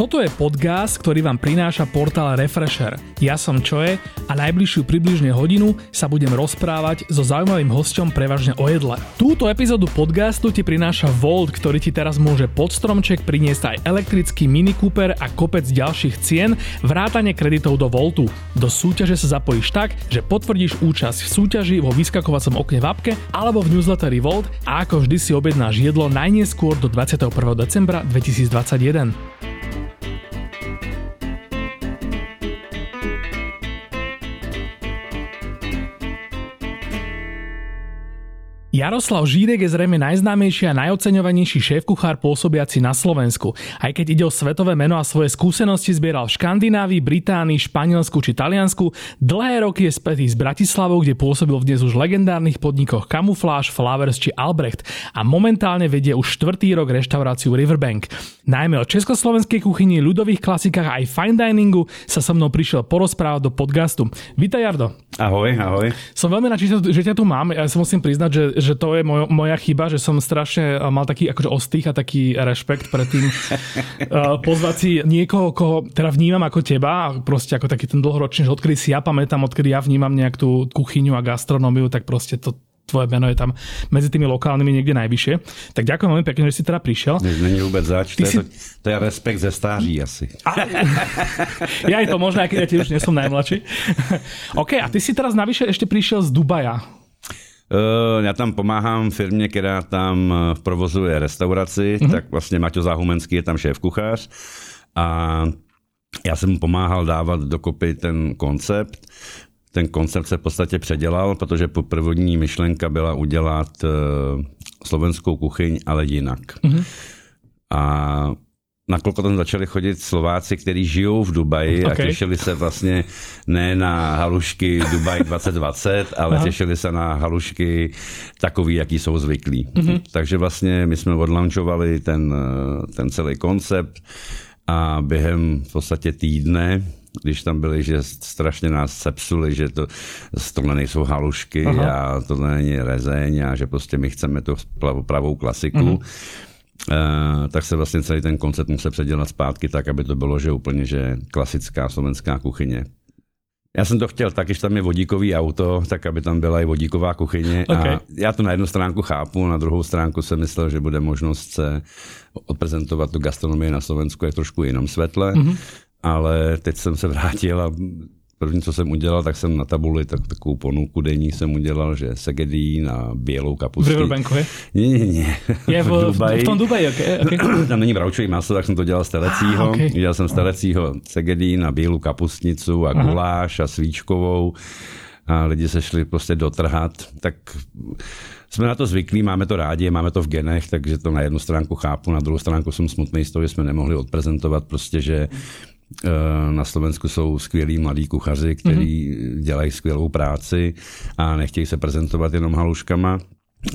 Toto je podcast, ktorý vám prináša portál Refresher. Ja som Čoje a najbližšiu približne hodinu sa budem rozprávať so zaujímavým hosťom prevažne o jedle. Túto epizódu podcastu ti prináša Volt, ktorý ti teraz môže pod stromček priniesť aj elektrický Mini Cooper a kopec ďalších cien, vrátane kreditov do Voltu. Do súťaže sa zapojíš tak, že potvrdíš účasť v súťaži vo vyskakovacom okne v apke alebo v newsletteri Volt a ako vždy si objednáš jedlo najneskôr do 21. decembra 2021. Jaroslav Žírek je zrejme najznámejší a najoceňovanejší šéf-kuchár pôsobiaci na Slovensku. Aj keď ide o svetové meno a svoje skúsenosti zbieral v Škandinávii, Británii, Španielsku či Taliansku, dlhé roky je spätý s Bratislavou, kde pôsobil v dnes už legendárnych podnikoch Camouflage, Flowers či Albrecht a momentálne vedie už štvrtý rok reštauráciu Riverbank. Najmä o československej kuchyni, ľudových klasikách a aj fine diningu sa so mnou prišiel porozprávať do podcastu. Vítaj Jardo. Ahoj, ahoj. Som veľmi rád, že ťa tu mám. Ja sa musím priznať, že že to je moj, moja chyba, že som strašne mal taký akože ostých a taký rešpekt pred tým uh, pozvať si niekoho, koho teda vnímam ako teba, proste ako taký ten dlhoročný, že odkedy si ja pamätám, odkedy ja vnímam nejak tú kuchyňu a gastronómiu, tak proste to tvoje meno je tam medzi tými lokálnymi niekde najvyššie. Tak ďakujem veľmi pekne, že si teda prišiel. Není vôbec zač, to, si... to, to je respekt ze stáří asi. A, ja je to možné, keď ja tiež nie som najmladší. OK, a ty si teraz navyše ešte prišiel z Dubaja. Uh, já tam pomáhám firmě, která tam eh, provozuje restauraci, mm-hmm. tak vlastně Maťo Záhumenský je tam šéf kuchař a já jsem mu pomáhal dávat dokopy ten koncept. Ten koncept se v podstatě předělal, protože první myšlenka byla udělat uh, slovenskou kuchyň, ale jinak. Mm-hmm. A nakolko tam začali chodit Slováci, kteří žijou v Dubaji okay. a těšili se vlastně ne na halušky Dubaj 2020, ale Aha. těšili se na halušky takový, jaký jsou zvyklí. Mm-hmm. Takže vlastně my jsme odlančovali ten, ten celý koncept a během v podstatě týdne když tam byli, že strašně nás sepsuli, že to, tohle nejsou halušky Aha. a to není rezeň a že prostě my chceme tu pravou klasiku. Mm-hmm Eh, tak se vlastně celý ten koncept musel předělat zpátky tak, aby to bylo, že úplně, že klasická slovenská kuchyně. Já jsem to chtěl tak, když tam je vodíkový auto, tak aby tam byla i vodíková kuchyně. Okay. A já to na jednu stránku chápu, na druhou stránku jsem myslel, že bude možnost se odprezentovat tu gastronomii na Slovensku je trošku jinom světle. Mm-hmm. Ale teď jsem se vrátil a První, co jsem udělal, tak jsem na tabuli tak, takovou ponuku denní jsem udělal, že segedín a bělou kapustí. V Riverbanku, je? Ne, ne, ne. Je v, v, Dubaji. v tom Dubaji, okay, okay. Tam není bravčový maso, tak jsem to dělal z telecího. Ah, okay. Dělal jsem z telecího segedín a bílou kapustnicu a guláš a svíčkovou. A lidi se šli prostě dotrhat. Tak jsme na to zvyklí, máme to rádi, máme to v genech, takže to na jednu stránku chápu, na druhou stránku jsem smutný z toho, že jsme nemohli odprezentovat prostě, že na Slovensku jsou skvělí mladí kuchaři, kteří mm-hmm. dělají skvělou práci a nechtějí se prezentovat jenom haluškama.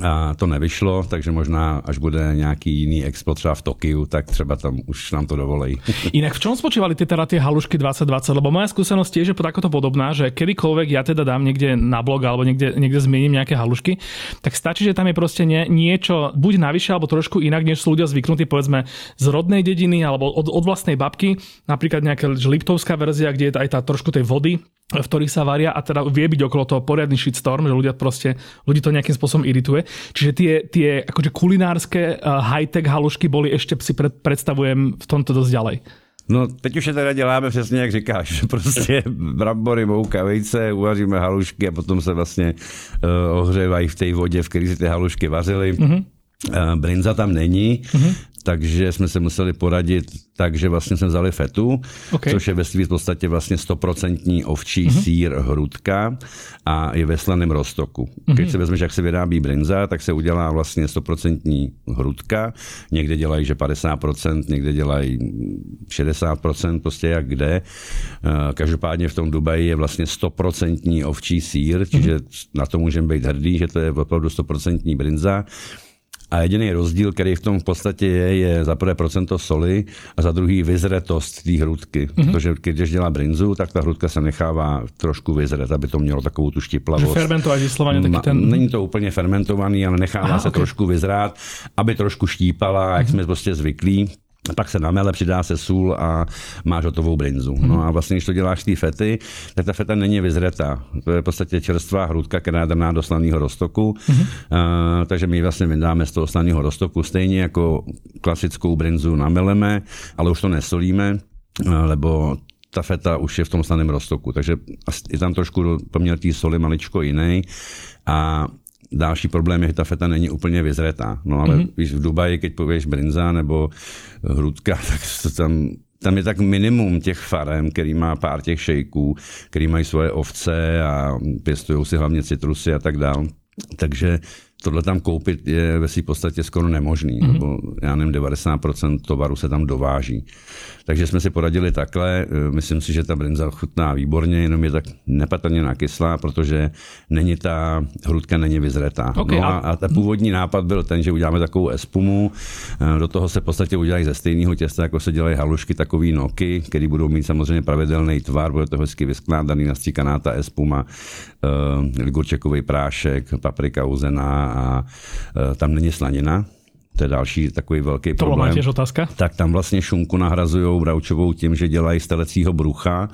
A to nevyšlo, takže možná, až bude nějaký jiný expo třeba v Tokiu, tak třeba tam už nám to dovolí. Inak v čom spočívali ty teda tie halušky 2020? Lebo moja skúsenosť je, že takoto podobná, že kedykoľvek ja teda dám niekde na blog alebo niekde, niekde zmiením nejaké halušky, tak stačí, že tam je proste nie, niečo buď navyše alebo trošku inak, než sú ľudia zvyknutí povedzme z rodnej dediny alebo od, od vlastnej babky, napríklad nejaká liptovská verzia, kde je aj tá trošku tej vody, v ktorých sa varia a teda vie byť okolo toho poriadny shitstorm, že ľudia proste, ľudí to nejakým spôsobom irituje. Čiže tie, tie akože kulinárske uh, high-tech halušky boli ešte si pred, predstavujem v tomto dosť ďalej. No, teď už je teda děláme přesně, jak říkáš. Prostě brambory, mouka, vejce, uvaříme halušky a potom se vlastně uh, ohřívají v té vodě, v které si ty halušky vařily. Mm-hmm. Uh, brinza tam není, mm-hmm takže jsme se museli poradit tak, že vlastně jsme vzali fetu, okay. což je ve svým podstatě vlastně stoprocentní ovčí uh-huh. sír hrudka a je ve slaném roztoku. Uh-huh. Když si vezmeš, jak se vyrábí brinza, tak se udělá vlastně stoprocentní hrudka. Někde dělají, že 50%, někde dělají 60%, prostě jak kde. Eh, každopádně v tom Dubaji je vlastně stoprocentní ovčí sír, čiže uh-huh. na to můžeme být hrdý, že to je opravdu stoprocentní brinza. A jediný rozdíl, který v tom v podstatě je, je za prvé procento soli a za druhý vyzretost té hrudky. Mm-hmm. Protože když dělá brinzu, tak ta hrudka se nechává trošku vyzret, aby to mělo takovou tu štiplavost. Že fermentovat vysloveně taky ten... Není to úplně fermentovaný, ale nechává Aha, se okay. trošku vyzrát, aby trošku štípala, jak mm-hmm. jsme prostě zvyklí. Pak se namele, přidá se sůl a máš hotovou brinzu. No a vlastně, když to děláš ty fety, tak ta feta není vyzretá. To je v podstatě čerstvá hrudka, která je daná do slaného roztoku. Mm-hmm. Uh, takže my vlastně vydáme z toho slaného roztoku stejně jako klasickou brinzu nameleme, ale už to nesolíme, uh, lebo ta feta už je v tom slaném roztoku, takže je tam trošku poměr té soli maličko jiný. A Další problém je, že ta feta není úplně vyzretá. No ale mm-hmm. víš, v Dubaji, keď pověš brinza nebo hrudka, tak to tam tam je tak minimum těch farem, který má pár těch šejků, který mají svoje ovce a pěstují si hlavně citrusy a tak dále. Takže tohle tam koupit je ve své podstatě skoro nemožný, mm-hmm. nebo já nevím, 90% tovaru se tam dováží. Takže jsme si poradili takhle, eh, myslím si, že ta brinza chutná výborně, jenom je tak nepatrně nakyslá, protože není ta hrudka není vyzretá. Okay, no a, a ten původní nápad byl ten, že uděláme takovou espumu, eh, do toho se v podstatě udělají ze stejného těsta, jako se dělají halušky, takový noky, které budou mít samozřejmě pravidelný tvar, bude to hezky vyskládaný, nastíkaná ta espuma, uh, ligurčekový prášek, paprika uzená a uh, tam není slanina, to je další takový velký to problém. To otázka? Tak tam vlastně šunku nahrazují bravčovou tím, že dělají z telecího brucha,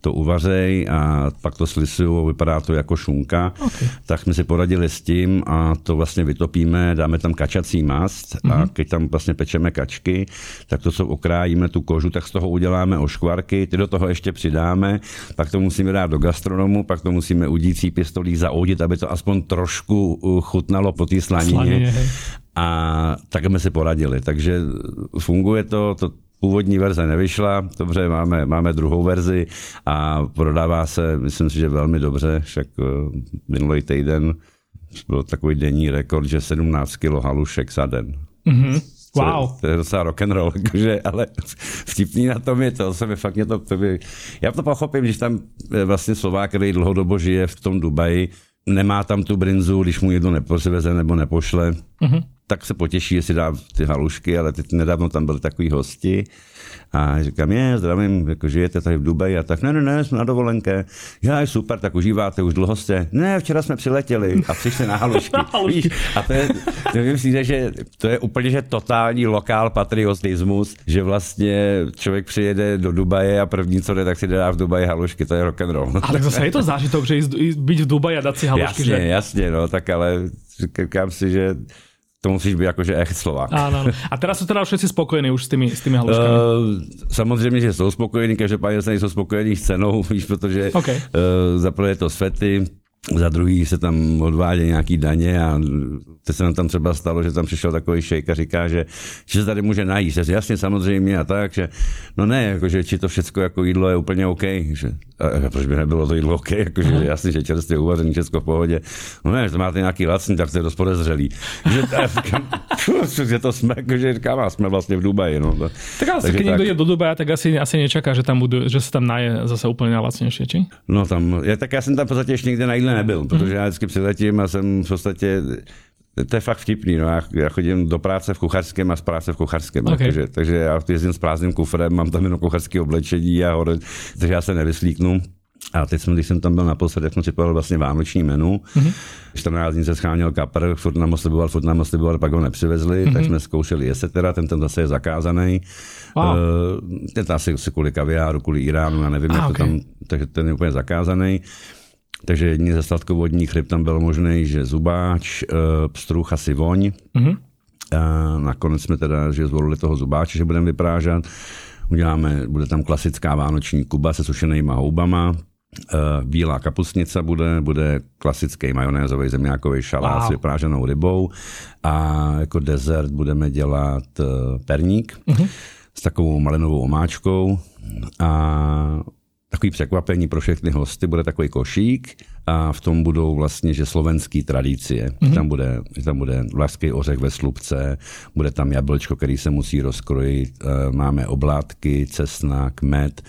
to uvařej a pak to slisují, vypadá to jako šunka. Okay. Tak jsme si poradili s tím a to vlastně vytopíme, dáme tam kačací mast mm-hmm. a mhm. když tam vlastně pečeme kačky, tak to, co okrájíme tu kožu, tak z toho uděláme oškvarky, ty do toho ještě přidáme, pak to musíme dát do gastronomu, pak to musíme udící pistolí zaoudit, aby to aspoň trošku chutnalo po té slanině. slanině a tak jsme si poradili. Takže funguje to, to původní verze nevyšla, dobře, máme, máme druhou verzi a prodává se, myslím si, že velmi dobře, však eh, minulý týden byl takový denní rekord, že 17 kg halušek za den. Mm-hmm. Wow. To, to je docela rock and roll, jakože, ale vtipný na tom je to, se mi fakt mě to, to by, já to pochopím, když tam eh, vlastně Slovák, který dlouhodobo žije v tom Dubaji, nemá tam tu brinzu, když mu někdo nepozveze nebo nepošle, mm-hmm tak se potěší, jestli dá ty halušky, ale teď nedávno tam byli takový hosti a říkám, je, zdravím, jako žijete tady v Dubaji a tak, ne, ne, ne, jsme na dovolenké. Já, je super, tak užíváte, už dlouho jste. Ne, včera jsme přiletěli a přišli na halušky. na halušky. a to je, to přijde, že to je úplně, že totální lokál patriotismus, že vlastně člověk přijede do Dubaje a první, co jde, tak si dá v Dubaji halušky, to je rock and roll. Ale zase je to zážitok, že jít, být v Dubaji a dát si halušky, jasně, že? Jasně, no, tak ale říkám si, že to musíš být jakože echt Slovák. Áno, áno. A teraz sú teda všetci spokojení už s tými, s tými haluškami? Uh, samozřejmě, že jsou spokojení, každopádně se nejsou spokojení s cenou, víš, protože okay. uh, zaprvé je to svety, za druhý se tam odvádí nějaký daně a to se nám tam třeba stalo, že tam přišel takový šejk a říká, že, že se tady může najíst. Jasně, samozřejmě a tak, že no ne, jakože či to všechno jako jídlo je úplně OK. Že, a, proč by nebylo to jídlo OK, jakože uh-huh. jasně, že čerstvě uvařený všechno v pohodě. No ne, že to máte nějaký lacný, tak to je dost podezřelý. Že, že to jsme, jakože říkám, jsme vlastně v Dubaji. No. Tak ale když někdo jde do Dubaje, tak asi, asi nečeká, že, tam budu, že se tam naje zase úplně najlacnější, či? No tam, já, tak já jsem tam v podstatě ještě nikdy na jídle nebyl, protože já vždycky přiletím a jsem v podstatě to je fakt vtipný, no. já, já chodím do práce v kuchařském a z práce v kuchařském, okay. takže, takže já jezdím s prázdným kufrem, mám tam jenom kuchařské oblečení a hore, takže já se nevyslíknu. A teď jsem, když jsem tam byl naposled, tak jsem si povedal vlastně vánoční menu. Mm-hmm. 14 dní se scháněl kapr, furt nám sliboval, furt nám sliboval, pak ho nepřivezli, mm-hmm. tak jsme zkoušeli jestli teda, ten ten zase je zakázaný. Wow. Uh, ten asi kvůli kaviáru, kvůli Iránu, já nevím, ah, jak okay. to tam, takže ten je úplně zakázaný. Takže jediný ze sladkovodních ryb tam byl možný, že zubáč, uh, pstruh a sivoň. Mm-hmm. A nakonec jsme teda, že zvolili toho zubáče, že budeme vyprážat. Uděláme, bude tam klasická vánoční kuba se sušenýma houbama, Uh, bílá kapustnice bude, bude klasický majonézový zemňákový šalát wow. s vypráženou rybou a jako dezert budeme dělat uh, perník uh-huh. s takovou malinovou omáčkou a takový překvapení pro všechny hosty, bude takový košík a v tom budou vlastně, že slovenský tradicie. Mm-hmm. Tam bude, tam bude vlašský ořech ve slupce, bude tam jablčko, který se musí rozkrojit, e, máme oblátky, cesnak, med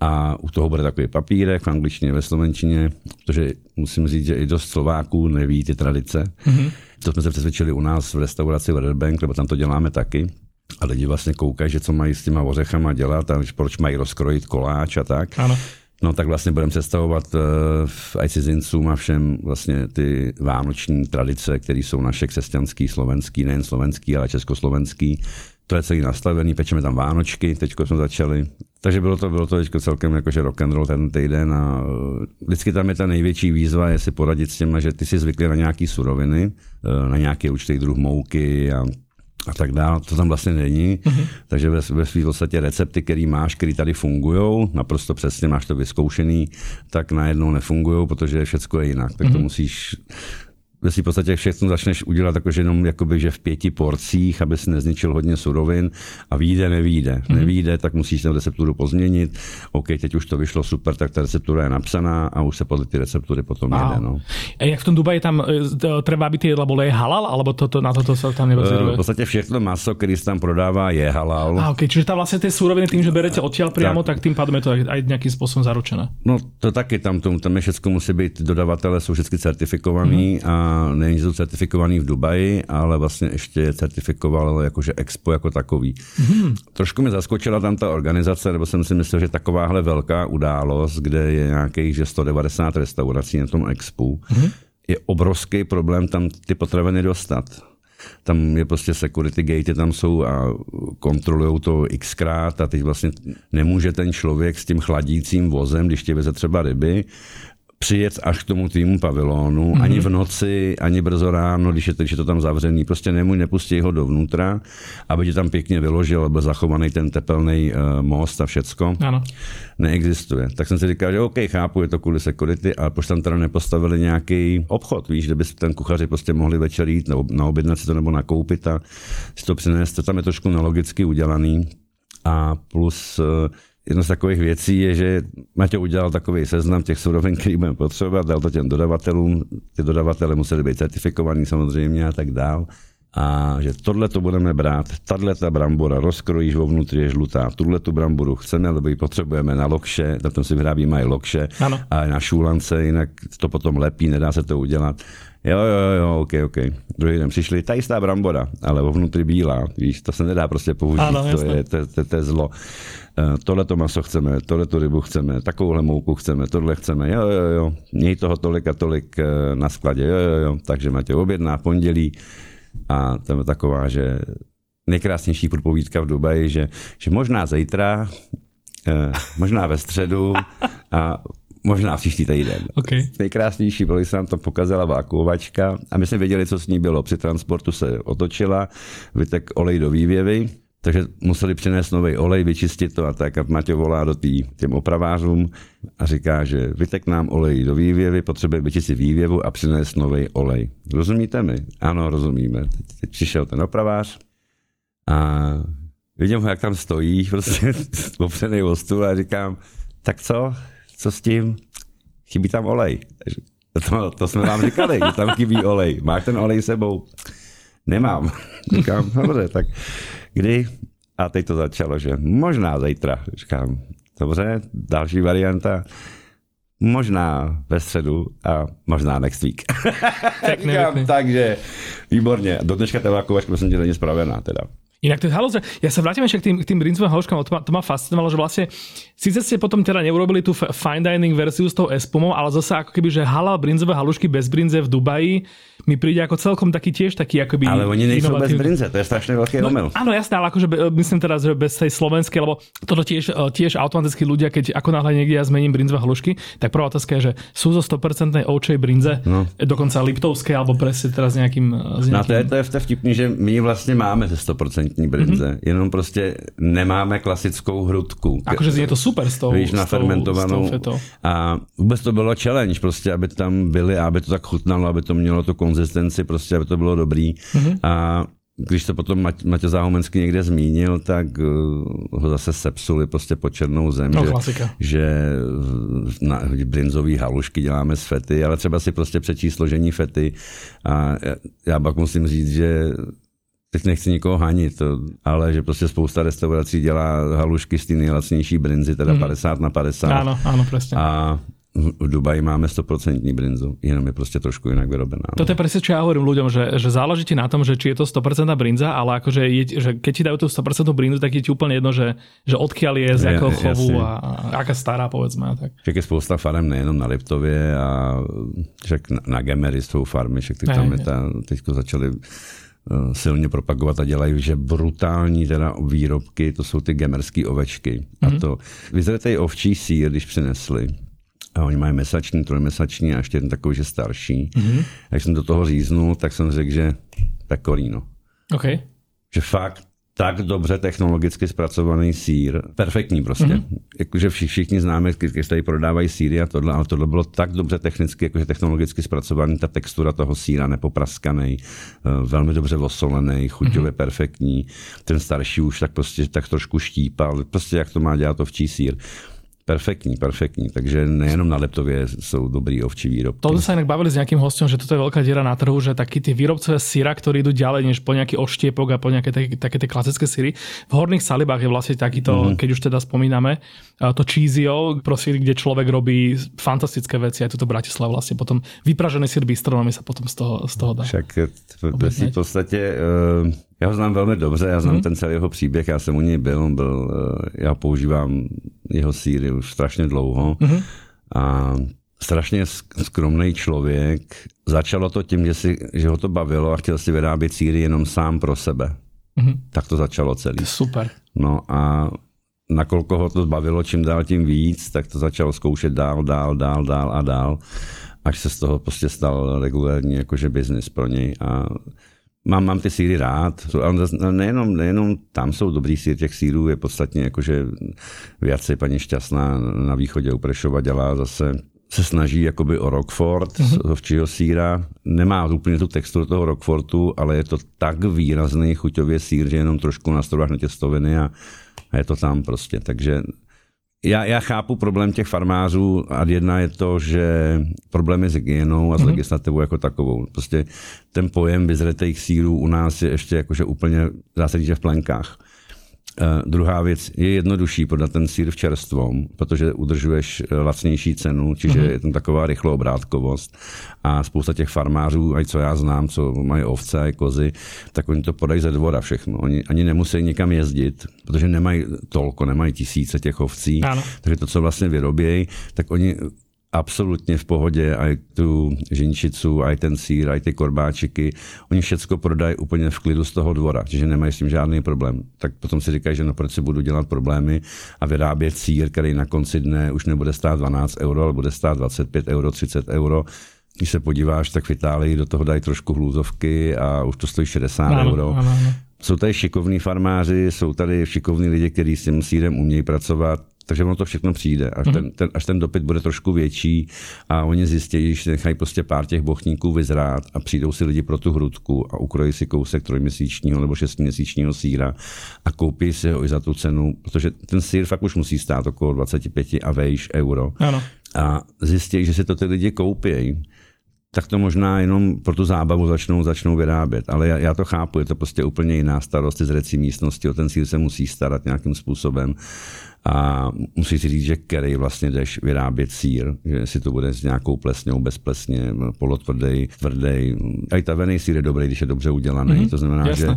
a u toho bude takový papírek v angličtině, ve slovenčině, protože musím říct, že i dost Slováků neví ty tradice. Mm-hmm. To jsme se přesvědčili u nás v restauraci Red Bank, nebo tam to děláme taky. A lidi vlastně koukají, že co mají s těma ořechama dělat a proč mají rozkrojit koláč a tak. Ano. No tak vlastně budeme představovat uh, i cizincům a všem vlastně ty vánoční tradice, které jsou naše křesťanský, slovenský, nejen slovenský, ale československý. to je celý nastavený, pečeme tam Vánočky, teď jsme začali. Takže bylo to, bylo to teďko celkem jakože rock and roll ten týden a vždycky tam je ta největší výzva, je si poradit s těma, že ty si zvykli na nějaký suroviny, na nějaký určitý druh mouky a a tak dále, to tam vlastně není. Mm-hmm. Takže ve, ve svým podstatě recepty, který máš, který tady fungují, naprosto přesně máš to vyzkoušený, tak najednou nefungují, protože všechno je jinak. Tak mm-hmm. to mhm. musíš ve v podstatě všechno začneš udělat jakože jenom jakoby, že v pěti porcích, aby si nezničil hodně surovin a výjde, nevíde. Mm-hmm. Nevíde, tak musíš ten recepturu pozměnit. OK, teď už to vyšlo super, tak ta receptura je napsaná a už se podle ty receptury potom a. jede. No. A jak v tom Dubaji tam e, treba, aby ty jedla boli halal, alebo to, to, na toto se tam nebaziruje? V podstatě všechno maso, který se tam prodává, je halal. A okay, čiže tam vlastně ty suroviny, tím, že berete odtiaľ priamo, tak, tak tým pádem je to aj nějakým způsobem zaručené. No to taky, tam, tam, tam je všechno musí být, dodavatele jsou vždycky certifikovaní mm-hmm. a není to certifikovaný v Dubaji, ale vlastně ještě je certifikoval jakože Expo jako takový. Hmm. Trošku mi zaskočila tam ta organizace, nebo jsem si myslel, že takováhle velká událost, kde je nějakých že 190 restaurací na tom Expu, hmm. je obrovský problém tam ty potraviny dostat tam je prostě security gate, tam jsou a kontrolují to xkrát a teď vlastně nemůže ten člověk s tím chladícím vozem, když tě veze třeba ryby, přijet až k tomu týmu pavilonu, mm-hmm. ani v noci, ani brzo ráno, když je, když je to tam zavřený, prostě nemůj nepustí ho dovnútra, aby tě tam pěkně vyložil, byl zachovaný ten tepelný uh, most a všecko. Ano. Neexistuje. Tak jsem si říkal, že OK, chápu, je to kvůli security, ale proč tam teda nepostavili nějaký obchod, víš, kde by ten kuchaři prostě mohli večer jít, nebo naobědnat si to nebo nakoupit a si to přinést. To tam je trošku nelogicky udělaný. A plus uh, Jedna z takových věcí je, že Matěj udělal takový seznam těch surovin, který budeme potřebovat, dal to těm dodavatelům, ty dodavatele museli být certifikovaní samozřejmě a tak dál. A že tohle to budeme brát, tahle ta brambora, rozkrojíš vnitř je žlutá, tuhle tu bramboru chceme, lebo ji potřebujeme na lokše, na tom si vyrábíme i lokše ano. a na šůlance, jinak to potom lepí, nedá se to udělat. Jo, jo, jo, ok, ok. Druhý den přišli, ta jistá brambora, ale vnitř bílá, víš, to se nedá prostě použít, ano, to, je, to, to, to je zlo. Uh, tohle to maso chceme, tohle tu rybu chceme, takovouhle mouku chceme, tohle chceme, jo, jo, jo, měj toho tolik a tolik uh, na skladě, jo, jo, jo, takže máte objedná pondělí a to je taková, že nejkrásnější propovídka v Dubaji, že, že možná zítra, uh, možná ve středu a Možná příští týden. Okay. Nejkrásnější bylo, se nám to pokazala vákuovačka a my jsme věděli, co s ní bylo. Při transportu se otočila, vytek olej do vývěvy, takže museli přinést nový olej, vyčistit to a tak. A Maťo volá do tý, těm opravářům a říká, že vytek nám olej do vývěvy, potřebuje vyčistit vývěvu a přinést nový olej. Rozumíte mi? Ano, rozumíme. Teď, teď přišel ten opravář a vidím ho, jak tam stojí, prostě opřený o stůl a říkám, tak co, co s tím? Chybí tam olej. To, to jsme vám říkali, že tam chybí olej. Máš ten olej sebou? Nemám. Říkám, dobře, tak kdy? A teď to začalo, že možná zítra. Říkám, dobře, další varianta. Možná ve středu a možná next week. Tak Říkám, takže výborně. Do dneška ta vakovačka jsem ti není spravená teda. Inak to je halus, ja sa vrátim ešte k tým, k tým brinzovým haluškám, to ma, to ma fascinovalo, že vlastne síce ste potom teda neurobili tú fine dining verziu s tou espumou, ale zase ako keby, že halal brinzové halušky bez brinze v Dubaji mi príde ako celkom taký tiež taký akoby Ale oni nejsou bez brinze, to je strašne veľký no, omyl. Áno, jasné, ale akože myslím teraz, že bez tej slovenskej, lebo toto tiež, e, tiež automaticky ľudia, keď ako náhle niekde ja zmením brinzové halušky, tak prvá otázka je, že sú zo 100% ovčej brinze, no. dokonca liptovské, alebo presne teraz nejakým... S nejakým... No to je, to je vtipný, že my vlastně máme ze 100% brinze, mm-hmm. jenom prostě nemáme klasickou hrudku. Akože je to super s tou, Víš, nafermentovanou. A vůbec to bylo challenge, prostě, aby tam byly aby to tak chutnalo, aby to mělo tu konzistenci, prostě, aby to bylo dobrý. Mm-hmm. A když to potom Matěj Záhomenský někde zmínil, tak uh, ho zase sepsuli prostě po černou zem, no, že, že na brinzový halušky děláme z fety, ale třeba si prostě přečíst složení fety a já pak musím říct, že teď nechci nikoho hanit, to, ale že prostě spousta restaurací dělá halušky z té nejlacnější brinzy, teda mm. 50 na 50. Ano, ano, prostě. A v Dubaji máme 100% brinzu, jenom je prostě trošku jinak vyrobená. No. To je presne, čo ja hovorím ľuďom, že, že záleží ti na tom, že či je to 100% brinza, ale akože je, že keď ti dajú tú 100% brinzu, tak je ti úplne jedno, že, že odkiaľ je, z jakého chovu a, a aká stará, povedzme. A tak. Však je spousta farem nejenom na Liptově a však na, na Gemery jsou farmy, však teď tam je ta, teďko začali silně propagovat a dělají, že brutální teda výrobky, to jsou ty gemerské ovečky. Mm-hmm. A mhm. to vyzretej ovčí sír, když přinesli, a oni mají mesační, trojmesační a ještě jeden takový, že starší. Mm-hmm. Jak jsem do toho říznul, tak jsem řekl, že pecorino. Okay. Že fakt tak dobře technologicky zpracovaný sír, perfektní prostě. Mm-hmm. Jakože všichni známe, kteří tady prodávají síry a tohle, ale tohle bylo tak dobře technicky, jakože technologicky zpracovaný, ta textura toho síra nepopraskaný, eh, velmi dobře osolený, chuťově mm-hmm. perfektní. Ten starší už tak prostě tak trošku štípal, prostě jak to má dělat to včí sír. Perfektní, perfektní. Takže nejenom na leptově jsou dobrý ovčí výrobky. To sa inak bavili s nejakým hostom, že toto je veľká diera na trhu, že takí tí výrobcovia syra, ktorí idú ďalej než po nejaký oštiepok a po nejaké také, také tie klasické syry. V horných salibách je vlastne takýto, mm-hmm. keď už teda spomíname, to cheesio, prosím, kde človek robí fantastické veci. Aj tuto Bratislava vlastne potom vypražený syr bistronomy sa potom z toho, z toho dá. Však v podstatě uh já ho znám velmi dobře, já znám hmm. ten celý jeho příběh, já jsem u něj byl, byl eh, já používám jeho síry už strašně dlouho hmm. a strašně skromný člověk. Začalo to tím, že, si, že ho to bavilo a chtěl si vyrábět síry jenom sám pro sebe. Hmm. Tak to začalo celý. To super. No a nakolko ho to bavilo čím dál tím víc, tak to začalo zkoušet dál, dál, dál, dál a dál, až se z toho prostě stal regulární jakože biznis pro něj a Mám, mám ty síry rád, ale nejenom, nejenom tam jsou dobrý sír, těch sírů je podstatně jakože Viacej paní Šťastná na východě u Prešova dělá zase se snaží jakoby o Rockford mm-hmm. z ovčího síra. Nemá úplně tu texturu toho Rockfortu, ale je to tak výrazný chuťově sír, že jenom trošku na těstoviny a, a je to tam prostě. Takže já, já chápu problém těch farmářů a jedna je to, že problémy s hygienou a s mm-hmm. legislativou jako takovou. Prostě ten pojem vyzretých sírů u nás je ještě jakože úplně zásadně v plenkách. Uh, druhá věc, je jednodušší podat ten sír v čerstvom, protože udržuješ eh, lacnější cenu, čiže mm-hmm. je tam taková rychlou obrátkovost. A spousta těch farmářů, a co já znám, co mají ovce a kozy, tak oni to podají ze dvora všechno. Oni ani nemusí nikam jezdit, protože nemají tolko, nemají tisíce těch ovcí. Ano. Takže to, co vlastně vyrobějí, tak oni absolutně v pohodě, aj tu ženčicu, aj ten sír, aj ty korbáčiky, oni všecko prodají úplně v klidu z toho dvora, čiže nemají s tím žádný problém. Tak potom si říkají, že no proč si budu dělat problémy a vyrábět sír, který na konci dne už nebude stát 12 euro, ale bude stát 25 euro, 30 euro. Když se podíváš, tak v Itálii do toho dají trošku hlůzovky a už to stojí 60 ano, euro. Ano, ano. Jsou tady šikovní farmáři, jsou tady šikovní lidi, kteří s tím sírem umějí pracovat takže ono to všechno přijde, až, mm-hmm. ten, ten, až ten dopyt bude trošku větší a oni zjistí, že nechají prostě pár těch bochníků vyzrát a přijdou si lidi pro tu hrudku a ukrojí si kousek trojměsíčního nebo šestměsíčního síra a koupí si ho i za tu cenu, protože ten sír fakt už musí stát okolo 25 a vejš euro. Ano. A zjistí, že si to ty lidi koupí tak to možná jenom pro tu zábavu začnou, začnou vyrábět. Ale já, já to chápu, je to prostě úplně jiná starost z recí místnosti, o ten sír se musí starat nějakým způsobem a musí si říct, že který vlastně jdeš vyrábět sír, že si to bude s nějakou plesňou, bez plesně, polotvrdý, tvrdý. A i tavený sír je dobrý, když je dobře udělaný. Mm-hmm. To znamená, Jasne. že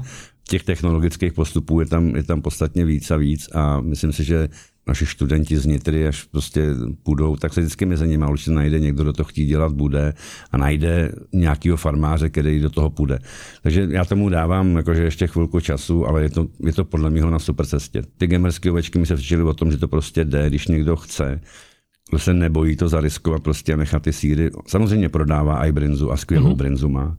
těch technologických postupů je tam, je tam podstatně víc a víc a myslím si, že naši studenti z Nitry, až prostě půjdou, tak se vždycky mezi nimi určitě najde někdo, kdo to chtí dělat bude a najde nějakého farmáře, který do toho půjde. Takže já tomu dávám jakože ještě chvilku času, ale je to, je to podle mě na super cestě. Ty gamerské ovečky mi se včili o tom, že to prostě jde, když někdo chce, kdo se nebojí to zariskovat prostě a nechat ty síry. Samozřejmě prodává i brinzu a skvělou mm-hmm. brinzu má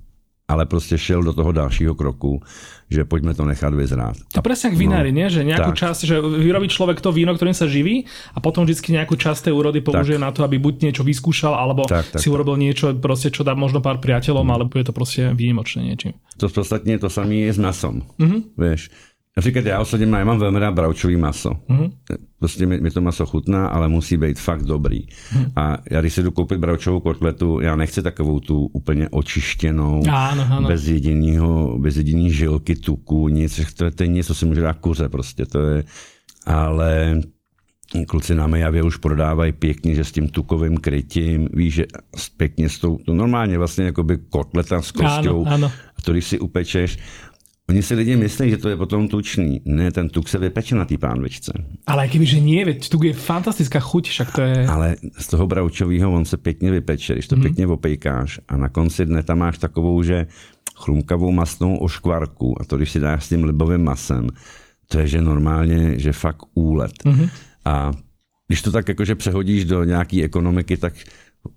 ale prostě šel do toho dalšího kroku, že pojďme to nechat vyzrát. To presne jak vinári, no, nie? že nejakú tak. časť, že vyrobí človek to víno, ktorým sa živí a potom vždy nejakú časť tej úrody použije tak. na to, aby buď niečo vyskúšal, alebo tak, tak, si urobil tak. niečo, proste, čo dá možno pár priateľom, hmm. ale bude to proste výnimočné niečím. To podstatně to samé je s masom. Mm-hmm. Vieš, Například já osobně mám, já mám velmi rád bravčový maso. Mm-hmm. Prostě mi, mi to maso chutná, ale musí být fakt dobrý. Mm-hmm. A já když si jdu koupit bravčovou kotletu, já nechci takovou tu úplně očištěnou, ano, ano. bez jedinýho, bez jediný žilky, tuku, nic, to je, to je něco, co si může dát kuře prostě, to je, ale kluci na Mejavě už prodávají pěkně, že s tím tukovým krytím, víš, že pěkně s tou, to normálně vlastně jakoby kotleta s kostou, ano, ano. a to když si upečeš, Oni si lidi myslí, že to je potom tučný. Ne, ten tuk se vypeče na té pánvičce. Ale že nie, veď tuk je fantastická chuť, však to je... Ale z toho bravčového on se pěkně vypeče, když to mm. pěkně opejkáš a na konci dne tam máš takovou, že chrumkavou masnou oškvarku a to, když si dáš s tím libovým masem, to je, že normálně, že fakt úlet. Mm-hmm. A když to tak jakože přehodíš do nějaké ekonomiky, tak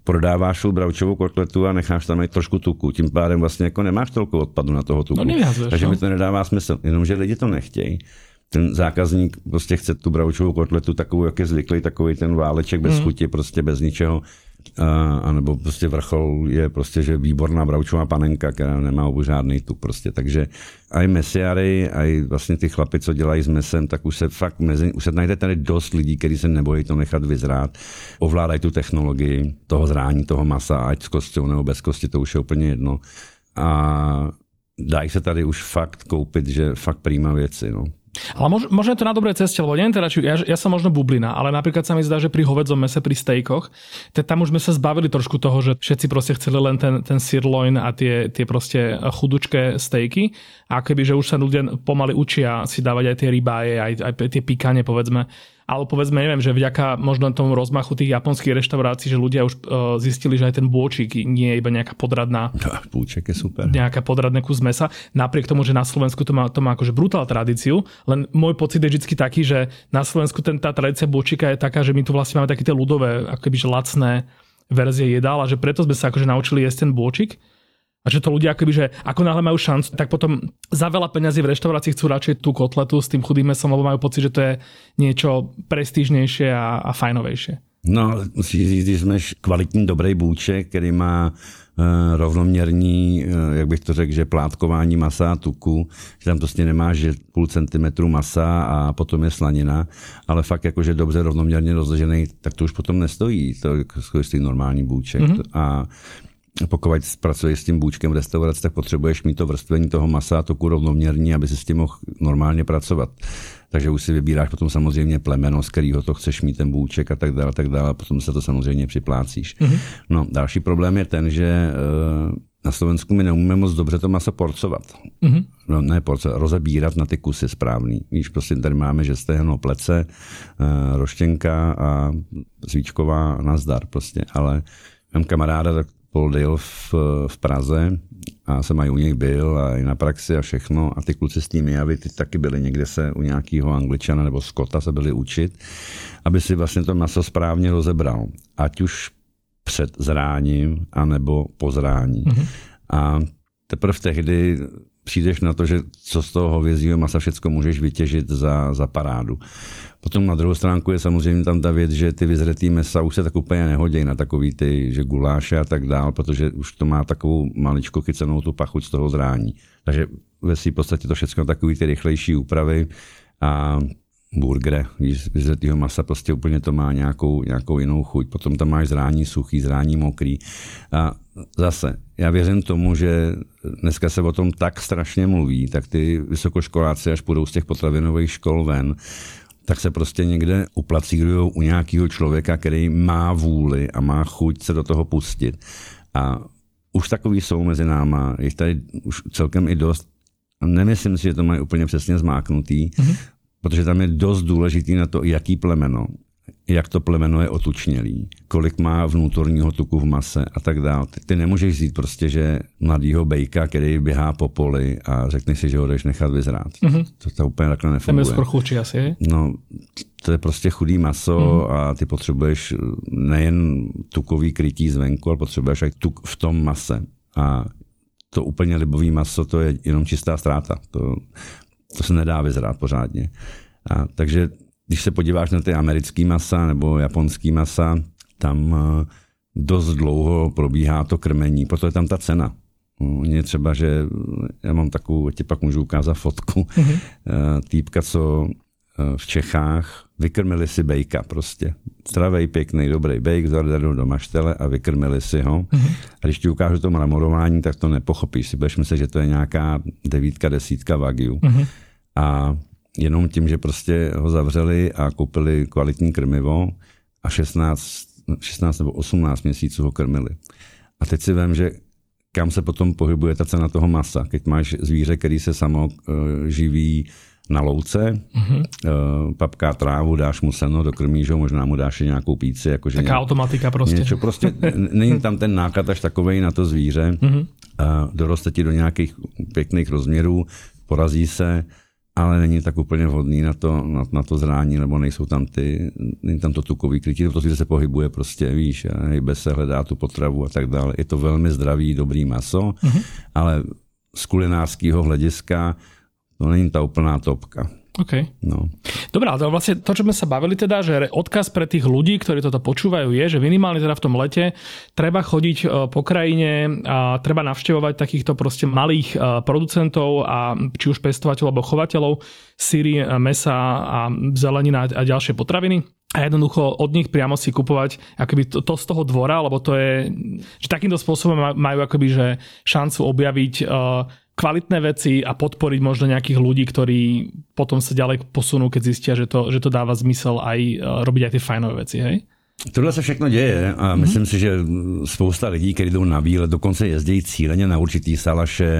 prodáváš tu bravčovou kotletu a necháš tam i trošku tuku. Tím pádem vlastně jako nemáš tolik odpadu na toho tuku. No Takže no. mi to nedává smysl. Jenomže lidi to nechtějí. Ten zákazník prostě chce tu bravčovou kotletu takovou, jak je zvyklý, takový ten váleček bez mm. chuti, prostě bez ničeho. A, a nebo prostě vrchol je prostě, že výborná bravčová panenka, která nemá obu žádný tuk prostě. Takže i mesiary, i vlastně ty chlapy, co dělají s mesem, tak už se fakt mezi, už se najde tady dost lidí, kteří se nebojí to nechat vyzrát, ovládají tu technologii toho zrání toho masa, ať s kostou nebo bez kosti, to už je úplně jedno. A dají se tady už fakt koupit, že fakt príma věci. No. Ale mož, možno je to na dobrej ceste, lebo neviem teda, či, ja, ja som možno bublina, ale napríklad sa mi zdá, že pri hovedzom mese, pri stejkoch, tam už sme sa zbavili trošku toho, že všetci proste chceli len ten, ten sirloin a tie, tie proste chudučké stejky. A keby, že už sa ľudia pomaly učia si dávať aj tie rybáje, aj, aj tie píkanie, povedzme, ale povedzme, neviem, že vďaka možno tomu rozmachu tých japonských reštaurácií, že ľudia už uh, zistili, že aj ten bôčik nie je iba nejaká podradná... Bôčik je super. Nejaká podradná kus mesa. Napriek tomu, že na Slovensku to má, to má akože brutál tradíciu, len môj pocit je vždy taký, že na Slovensku ten, tá tradícia bôčika je taká, že my tu vlastne máme také tie ľudové, akoby že lacné verzie jedál a že preto sme sa akože naučili jesť ten bôčik a že to ľudia akoby, že ako náhle majú šancu, tak potom za veľa peňazí v reštaurácii chcú radšej tú kotletu s tým chudým mesom, lebo majú pocit, že to je niečo prestížnejšie a, a fajnovejšie. No, musíš říct, když jsme kvalitní dobrý bůček, který má uh, rovnoměrní, uh, jak bych to řekl, že plátkování masa a tuku, že tam prostě nemáš že půl centimetru masa a potom je slanina, ale fakt jakože dobře rovnoměrně rozložený, tak to už potom nestojí, to je normální bůček. Mm-hmm. A pokud pracuješ s tím bůčkem v restauraci, tak potřebuješ mít to vrstvení toho masa a toku rovnoměrní, aby si s tím mohl normálně pracovat. Takže už si vybíráš potom samozřejmě plemeno, z kterého to chceš mít ten bůček a tak dále, tak dále, a potom se to samozřejmě připlácíš. Mm-hmm. No, další problém je ten, že uh, na Slovensku my neumíme moc dobře to maso porcovat. Mm-hmm. No, ne porcovat, rozebírat na ty kusy správný. Víš, prostě tady máme, že stehno, plece, uh, roštěnka a svíčková nazdar prostě, ale mám kamaráda, tak Paul Dale v, v Praze a jsem aj u něj byl a i na praxi a všechno a ty kluci s tím javy, ty taky byli někde se u nějakého angličana nebo skota se byli učit, aby si vlastně to maso správně rozebral. Ať už před zráním, anebo po zrání. Mm-hmm. A teprve tehdy přijdeš na to, že co z toho hovězího masa všechno můžeš vytěžit za, za parádu. Potom na druhou stránku je samozřejmě tam ta věc, že ty vyzretý mesa už se tak úplně nehodí na takový ty, že guláše a tak dál, protože už to má takovou maličko chycenou tu pachuť z toho zrání. Takže ve v podstatě to všechno takový ty rychlejší úpravy a burger, vyzretýho masa, prostě úplně to má nějakou, nějakou jinou chuť. Potom tam máš zrání suchý, zrání mokrý. A zase, já věřím tomu, že dneska se o tom tak strašně mluví, tak ty vysokoškoláci, až půjdou z těch potravinových škol ven, tak se prostě někde uplacírují u nějakého člověka, který má vůli a má chuť se do toho pustit. A už takový jsou mezi náma, je tady už celkem i dost. Nemyslím si, že to mají úplně přesně zmáknutý, mm-hmm. Protože tam je dost důležitý na to, jaký plemeno jak to plemeno je otučnělý, kolik má vnútorního tuku v mase a tak dále. Ty, ty nemůžeš říct prostě, že mladýho bejka, který běhá po poli a řekneš si, že ho jdeš nechat vyzrát. Mm-hmm. To, to úplně takhle nefunguje. Tam je asi. No, to je prostě chudý maso mm-hmm. a ty potřebuješ nejen tukový krytí zvenku, ale potřebuješ i tuk v tom mase. A to úplně libový maso, to je jenom čistá ztráta. To, to se nedá vyzrát pořádně. A, takže když se podíváš na ty americký masa nebo japonský masa, tam eh, dost dlouho probíhá to krmení, proto je tam ta cena. Je třeba, že já mám takovou, ti pak můžu ukázat fotku, mm-hmm. týpka, co eh, v Čechách vykrmili si bejka prostě. Zdravej, pěkný, dobrý bejk, zadali do maštele a vykrmili si ho. Mm-hmm. A když ti ukážu to mramorování, tak to nepochopíš. Si budeš myslet, že to je nějaká devítka, desítka Wagyu. Mm-hmm. A jenom tím, že prostě ho zavřeli a koupili kvalitní krmivo a 16, 16 nebo 18 měsíců ho krmili. A teď si vím, že kam se potom pohybuje ta cena toho masa. Keď máš zvíře, který se samo uh, živí na louce, mm-hmm. uh, papká trávu, dáš mu seno, dokrmíš ho, možná mu dáš nějakou píci. Jakože Taká nějak, automatika prostě. Něco, prostě není tam ten náklad až takovej na to zvíře. Mm-hmm. Uh, doroste ti do nějakých pěkných rozměrů, porazí se, ale není tak úplně vhodný na to, na, na to zrání, nebo nejsou tam ty, není tam to tukový krytí, protože se pohybuje prostě, víš, a hejbe se, hledá tu potravu a tak dále. Je to velmi zdravý, dobrý maso, mm-hmm. ale z kulinářského hlediska to není ta úplná topka. OK. No. Dobrá, ale vlastne to, čo sme sa bavili teda, že odkaz pre tých ľudí, ktorí toto počúvajú, je, že minimálne teda v tom lete treba chodiť e, po krajine a treba navštevovať takýchto proste malých e, producentov a či už pestovateľov alebo chovateľov síry, e, mesa a zelenina a ďalšie potraviny a jednoducho od nich priamo si kupovať akoby to, to z toho dvora, lebo to je, že takýmto spôsobom majú akoby, že šancu objaviť uh, kvalitné veci a podporiť možno nejakých ľudí, ktorí potom sa ďalej posunú, keď zistia, že to, že to dáva zmysel aj e, robiť aj ty fajnové veci, hej? Tohle se všechno děje a mm-hmm. myslím si, že spousta lidí, kteří jdou na výlet, dokonce jezdí cíleně na určitý salaše.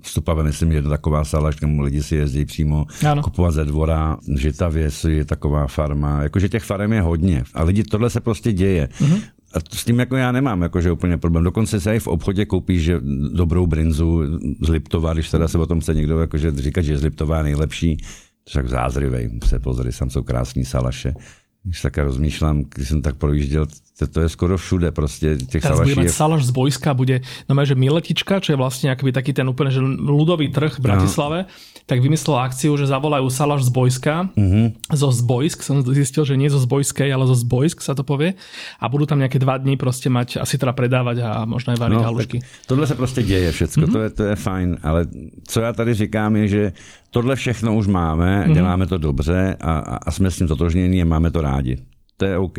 Vstupave, myslím, že je to taková salaš, kam lidi si jezdí přímo ano. kupovat ze dvora. Žitavě je taková farma. Jakože těch farem je hodně. A lidi, tohle se prostě děje. Mm-hmm. A s tím jako já nemám jakože úplně problém. Dokonce se i v obchodě koupíš že dobrou brinzu z Liptova, když teda se o tom chce někdo jakože říkat, že je z Liptova nejlepší, tak zázrivej, se pozri, tam jsou krásní salaše když tak rozmýšlám, když jsem tak projížděl, to, to je skoro všude prostě. Těch Teraz budeme je... salaš z Bojska, bude, no že Miletička, čo je vlastne akoby taký ten úplne že ľudový trh v Bratislave, no. tak vymyslel akciu, že zavolajú salaš z Bojska, mm-hmm. zo Zbojsk, som zistil, že nie zo Zbojskej, ale zo Zbojsk sa to povie, a budú tam nejaké dva dní prostě mať, asi teda predávať a možno aj variť no, halušky. Tohle se prostě děje všecko, mm-hmm. to, je, to je fajn, ale co já tady říkám je, že tohle všechno už máme, mm-hmm. děláme to dobře a, a, a jsme s tím totožnění a máme to rádi. To je OK.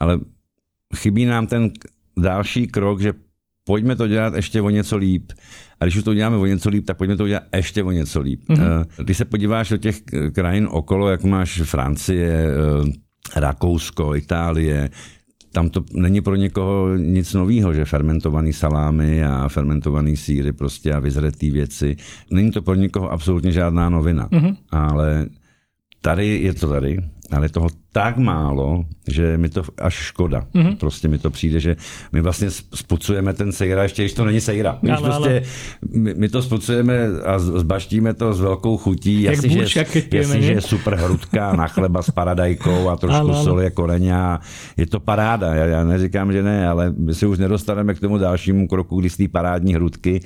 Ale chybí nám ten další krok, že pojďme to dělat ještě o něco líp. A když už to uděláme o něco líp, tak pojďme to udělat ještě o něco líp. Mm-hmm. Když se podíváš do těch krajin okolo, jak máš Francie, eh, Rakousko, Itálie, tam to není pro někoho nic nového, že fermentovaný salámy a fermentovaný síry prostě a vyzretý věci. Není to pro někoho absolutně žádná novina, mm-hmm. ale tady je to tady ale toho tak málo, že mi to až škoda. Mm-hmm. Prostě mi to přijde, že my vlastně spucujeme ten sejra, ještě když to není sejra. My, ale, prostě, ale... My, my to spucujeme a zbaštíme to s velkou chutí. Jak jasně, že, jasně, že je super hrudka na chleba s paradajkou a trošku ale, soli jako a je to paráda. Já, já neříkám, že ne, ale my se už nedostaneme k tomu dalšímu kroku, kdy z té parádní hrudky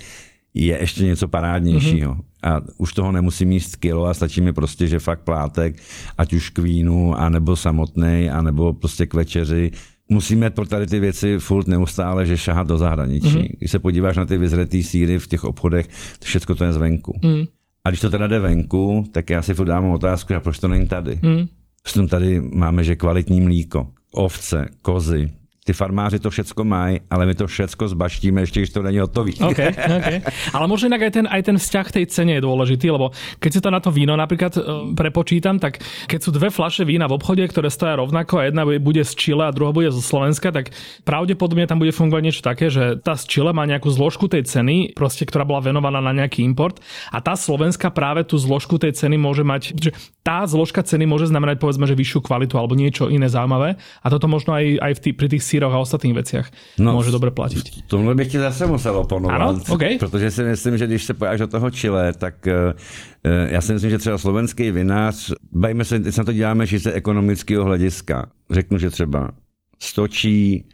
je ještě něco parádnějšího. Mm-hmm. A už toho nemusím jíst kilo a stačí mi prostě, že fakt plátek, ať už k vínu, anebo samotný, anebo prostě k večeři, musíme pro tady ty věci furt neustále, že šahat do zahraničí. Mm-hmm. Když se podíváš na ty vyzretý síry v těch obchodech, všechno to je zvenku. Mm. A když to teda jde venku, tak já si furt dám otázku, a proč to není tady. Mm. tady máme, že kvalitní mlíko, ovce, kozy, ty farmáři to všetko mají, ale my to všetko zbaštíme ještě, když to není hotový. Okay, okay. Ale možno inak aj ten, aj ten vzťah tej cene je dôležitý, lebo keď si to na to víno napríklad e, prepočítam, tak keď sú dve flaše vína v obchode, ktoré stoja rovnako a jedna bude z Chile a druhá bude zo Slovenska, tak pravdepodobne tam bude fungovať niečo také, že tá z Chile má nejakú zložku tej ceny, proste, ktorá bola venovaná na nejaký import a tá Slovenska práve tú zložku tej ceny môže mať, že tá zložka ceny môže znamenať povedzme, že vyššiu kvalitu alebo niečo iné zaujímavé a toto možno aj, aj v tý, pri tých síroch a ostatních veciach no, může dobře platit. V tomhle bych ti zase musel oponovat, ano? Okay. protože si myslím, že když se pojáš do toho Chile, tak uh, já si myslím, že třeba slovenský vinář, bavíme se, teď se na to děláme čistě ekonomického hlediska. Řeknu, že třeba stočí,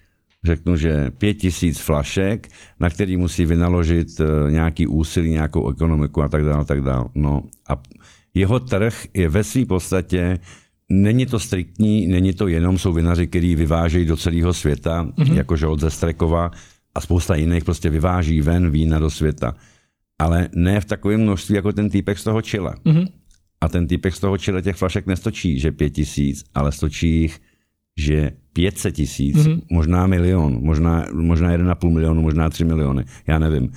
řeknu, že pět tisíc flašek, na který musí vynaložit uh, nějaký úsilí, nějakou ekonomiku a tak dále, tak dále. No a jeho trh je ve své podstatě Není to striktní, není to jenom, jsou vinaři, kteří vyvážejí do celého světa, mm-hmm. jako Žolt ze Strekova a spousta jiných prostě vyváží ven vína do světa. Ale ne v takovém množství jako ten týpek z toho Chile. Mm-hmm. A ten týpek z toho Chile těch flašek nestočí, že pět tisíc, ale stočí jich, že 500 tisíc, mm-hmm. možná milion, možná, možná 1,5 milionu, možná 3 miliony, já nevím.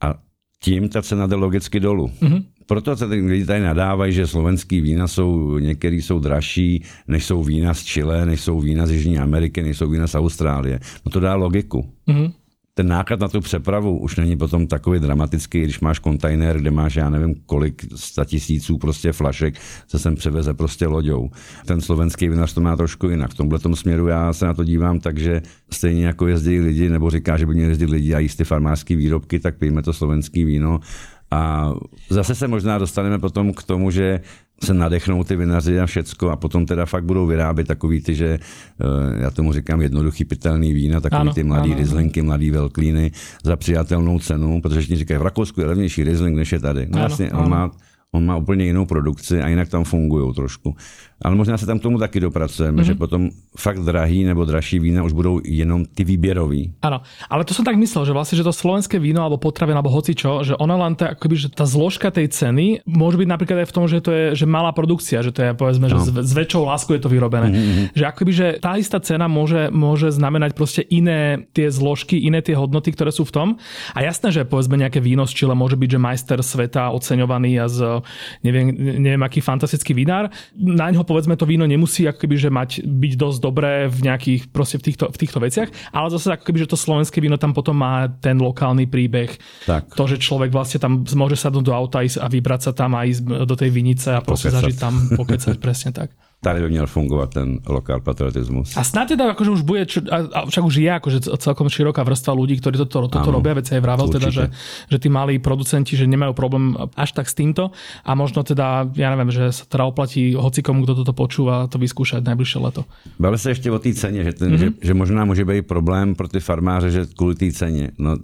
A tím ta cena jde logicky dolů. Mm-hmm. Proto se lidi tady nadávají, že slovenský vína jsou, některý jsou dražší, než jsou vína z Chile, než jsou vína z Jižní Ameriky, než jsou vína z Austrálie. No to dá logiku. Mm-hmm. ten náklad na tu přepravu už není potom takový dramatický, když máš kontajner, kde máš, já nevím, kolik sta tisíců prostě flašek, se sem převeze prostě loďou. Ten slovenský vinař to má trošku jinak. V tomhle směru já se na to dívám tak, že stejně jako jezdí lidi, nebo říká, že by měli jezdit lidi a jíst ty farmářské výrobky, tak pijme to slovenský víno. A zase se možná dostaneme potom k tomu, že se nadechnou ty vinaři a všecko a potom teda fakt budou vyrábět takový ty, že eh, já tomu říkám jednoduchý pitelný vína, takový ano, ty mladý ano, rizlinky, mladý velklíny za přijatelnou cenu, protože ti říkají, v Rakousku je levnější rizling, než je tady. No ano, jasně, ano. on má on má úplně jinou produkci a jinak tam fungují trošku. Ale možná se tam k tomu taky dopracujeme, mm-hmm. že potom fakt drahý nebo dražší vína už budou jenom ty výběrový. Áno, ale to som tak myslel, že vlastne, že to slovenské víno alebo potravina alebo hoci čo, že ona len tá, akoby, že tá zložka tej ceny môže byť napríklad aj v tom, že to je že malá produkcia, že to je povedzme, no. že s, väčšou láskou je to vyrobené. Mm-hmm. Že akoby, že tá istá cena môže, môže znamenať proste iné tie zložky, iné tie hodnoty, ktoré sú v tom. A jasné, že povedzme nejaké víno z Čile môže byť, že majster sveta oceňovaný a z neviem, neviem aký fantastický vinár. Na ňo povedzme to víno nemusí ako keby, že mať, byť dosť dobré v nejakých, proste v týchto, v týchto veciach, ale zase ako keby, že to slovenské víno tam potom má ten lokálny príbeh. Tak. To, že človek vlastne tam môže sadnúť do auta a vybrať sa tam a ísť do tej vinice a proste zažiť tam, pokecať, presne tak tady by měl fungovat ten lokál patriotismus. A snad teda akože už bude, čo, a, a však už je akože celkom široká vrstva ľudí, ktorí toto, toto ano, robia, veď sa aj vravel teda, že, že tí malí producenti, že nemajú problém až tak s týmto a možno teda, ja neviem, že sa teda oplatí hocikomu, kto toto počúva, to vyskúšať najbližšie leto. Bavili sa ešte o té ceně, že, ten, mm-hmm. že, že možná může být problém pro ty farmáře, že kvůli té ceně. No,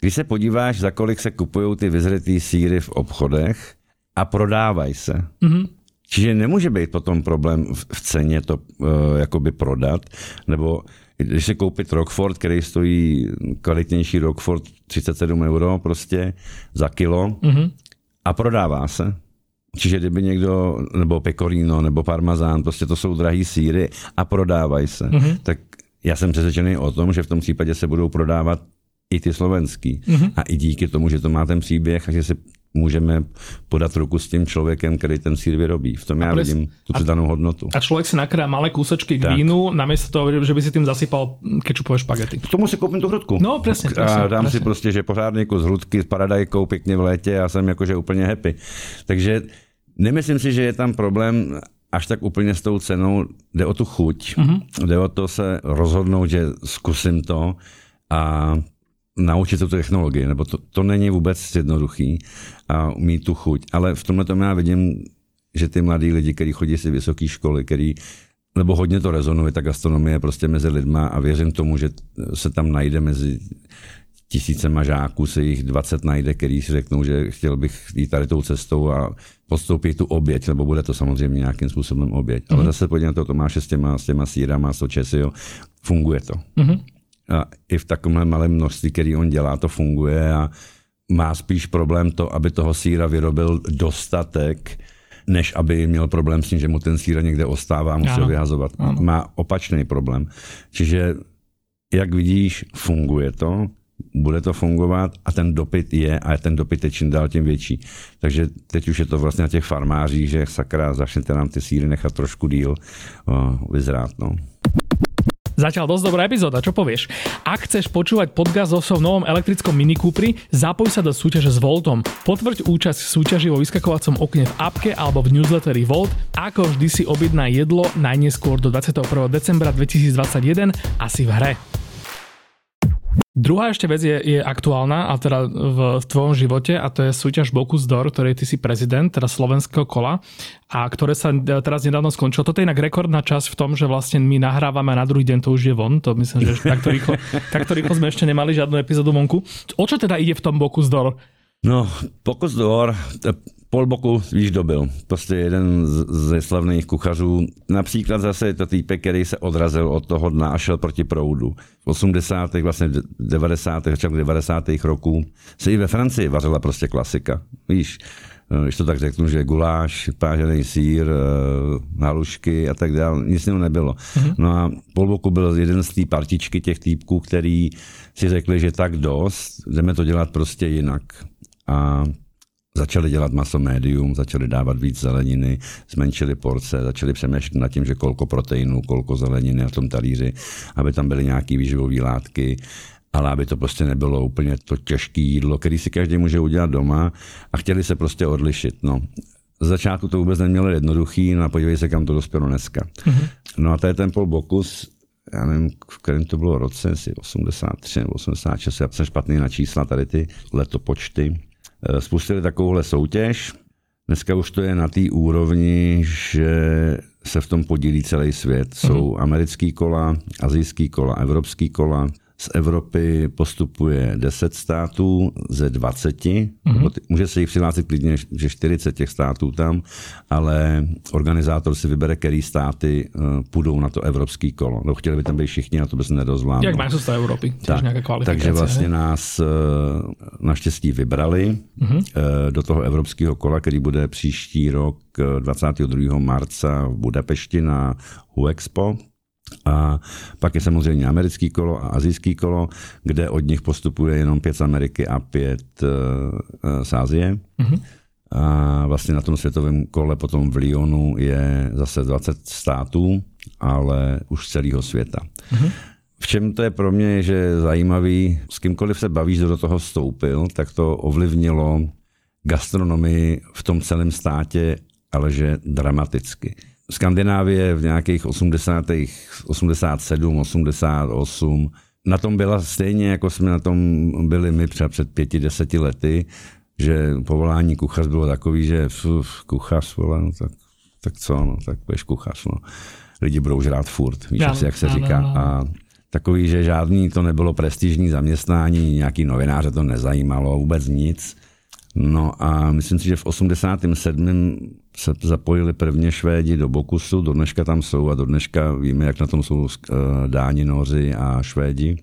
když se podíváš, za kolik se kupují ty vyzretý síry v obchodech a prodávají se, mm-hmm Čiže nemůže být potom problém v ceně to uh, jakoby prodat, nebo když si koupit Rockford, který stojí kvalitnější Rockford 37 euro prostě za kilo mm-hmm. a prodává se. Čiže kdyby někdo, nebo pecorino, nebo parmazán, prostě to jsou drahý síry a prodávají se, mm-hmm. tak já jsem přesvědčený o tom, že v tom případě se budou prodávat i ty slovenský. Mm-hmm. A i díky tomu, že to má ten příběh a že se můžeme podat ruku s tím člověkem, který ten sír vyrobí. V tom já pres... vidím tu přidanou hodnotu. A člověk si nakrá malé kúsečky k vínu, namiesto toho, že by si tím zasypal kečupové špagety. K tomu si koupím tu hrudku. No, přesně. A dám presne. si prostě, že pořádný kus hrudky s paradajkou pěkně v létě a jsem jakože úplně happy. Takže nemyslím si, že je tam problém až tak úplně s tou cenou. Jde o tu chuť. Mm-hmm. Jde o to se rozhodnout, že zkusím to a naučit se tu technologii, nebo to, to není vůbec jednoduchý a mít tu chuť. Ale v tomhle tom já vidím, že ty mladí lidi, kteří chodí si vysoké školy, který nebo hodně to rezonuje, ta gastronomie prostě mezi lidma a věřím tomu, že se tam najde mezi tisícema žáků, se jich 20 najde, který si řeknou, že chtěl bych jít tady tou cestou a podstoupit tu oběť, nebo bude to samozřejmě nějakým způsobem oběť. Mm-hmm. Ale mhm. zase podívejte, to máš s těma, s těma sírama, s to funguje to. Mm-hmm a i v takovém malém množství, který on dělá, to funguje a má spíš problém to, aby toho síra vyrobil dostatek, než aby měl problém s tím, že mu ten síra někde ostává a musí ho vyhazovat. Ano. Má opačný problém. Čiže, jak vidíš, funguje to, bude to fungovat a ten dopyt je a ten dopyt je čím dál tím větší. Takže teď už je to vlastně na těch farmářích, že sakra, začnete nám ty síry nechat trošku díl o, vyzrát. No. Zatiaľ dosť dobrá epizóda, čo povieš? Ak chceš počúvať podcast o svojom novom elektrickom Mini Cooperi, zapoj sa do súťaže s Voltom. Potvrď účasť v súťaži vo vyskakovacom okne v apke alebo v newsletteri Volt. Ako vždy si objedná jedlo najneskôr do 21. decembra 2021 asi v hre. Druhá ešte vec je, je aktuálna, a teda v, v tvojom živote, a to je súťaž Bokus Dor, ktorej ty si prezident, teda slovenského kola, a ktoré sa teraz nedávno skončilo. Toto je inak rekordná časť v tom, že vlastne my nahrávame a na druhý deň to už je von. To myslím, že takto rýchlo, takto rýchlo sme ešte nemali žiadnu epizódu vonku. O čo teda ide v tom Bokus Dor? No, Bokus Dor, pol boku víš, kdo byl. Prostě jeden ze slavných kuchařů. Například zase je to týpek, který se odrazil od toho dna a šel proti proudu. V 80. vlastně 90. začátku 90. roků se i ve Francii vařila prostě klasika. Víš, eh, když to tak řeknu, že guláš, pážený sír, eh, halušky a tak dále, nic jiného nebylo. Mm-hmm. No a Polboku byl jeden z té partičky těch týpků, který si řekli, že tak dost, jdeme to dělat prostě jinak. A Začali dělat maso médium, začali dávat víc zeleniny, zmenšili porce, začali přemýšlet nad tím, že kolko proteinů, kolko zeleniny na tom talíři, aby tam byly nějaké výživové látky. ale aby to prostě nebylo úplně to těžké jídlo, který si každý může udělat doma a chtěli se prostě odlišit. No. Z začátku to vůbec nemělo jednoduchý, no a podívej se, kam to dospělo dneska. Mm-hmm. No a to je ten Paul Bokus, já nevím, v kterém to bylo roce, asi 83 nebo 86, já jsem špatný na čísla, tady ty letopočty. Eh, spustili takovouhle soutěž, dneska už to je na té úrovni, že se v tom podílí celý svět. Jsou americký kola, azijský kola, evropský kola, z Evropy postupuje 10 států ze 20. Mm-hmm. Může se jich přihlásit klidně, že 40 těch států tam, ale organizátor si vybere, který státy uh, půjdou na to evropský kolo. No, chtěli by tam být všichni, a to by se nedozvládlo. Jak mají z Evropy, tak, Takže vlastně he? nás uh, naštěstí vybrali mm-hmm. do toho evropského kola, který bude příští rok 22. marca v Budapešti na UEXPO. A pak je samozřejmě americký kolo a azijský kolo, kde od nich postupuje jenom pět z Ameriky a pět uh, z Azie. Mm-hmm. A vlastně na tom světovém kole potom v Lyonu je zase 20 států, ale už z celého světa. Mm-hmm. V čem to je pro mě, že je zajímavý, s kýmkoliv se bavíš, kdo do toho vstoupil, tak to ovlivnilo gastronomii v tom celém státě, ale že dramaticky. Skandinávie v nějakých 80. 87, 88, na tom byla stejně, jako jsme na tom byli my třeba před pěti, deseti lety, že povolání kuchař bylo takový, že uf, kuchař, vole, no tak, tak co, no, tak budeš kuchař, no. Lidi budou žrát furt, víš, asi, jak se říká. A takový, že žádný to nebylo prestižní zaměstnání, nějaký novináře to nezajímalo, vůbec nic. No a myslím si, že v 87. se zapojili prvně Švédi do Bokusu, do dneška tam jsou a do dneška víme, jak na tom jsou eh, Dáni, Noři a Švédi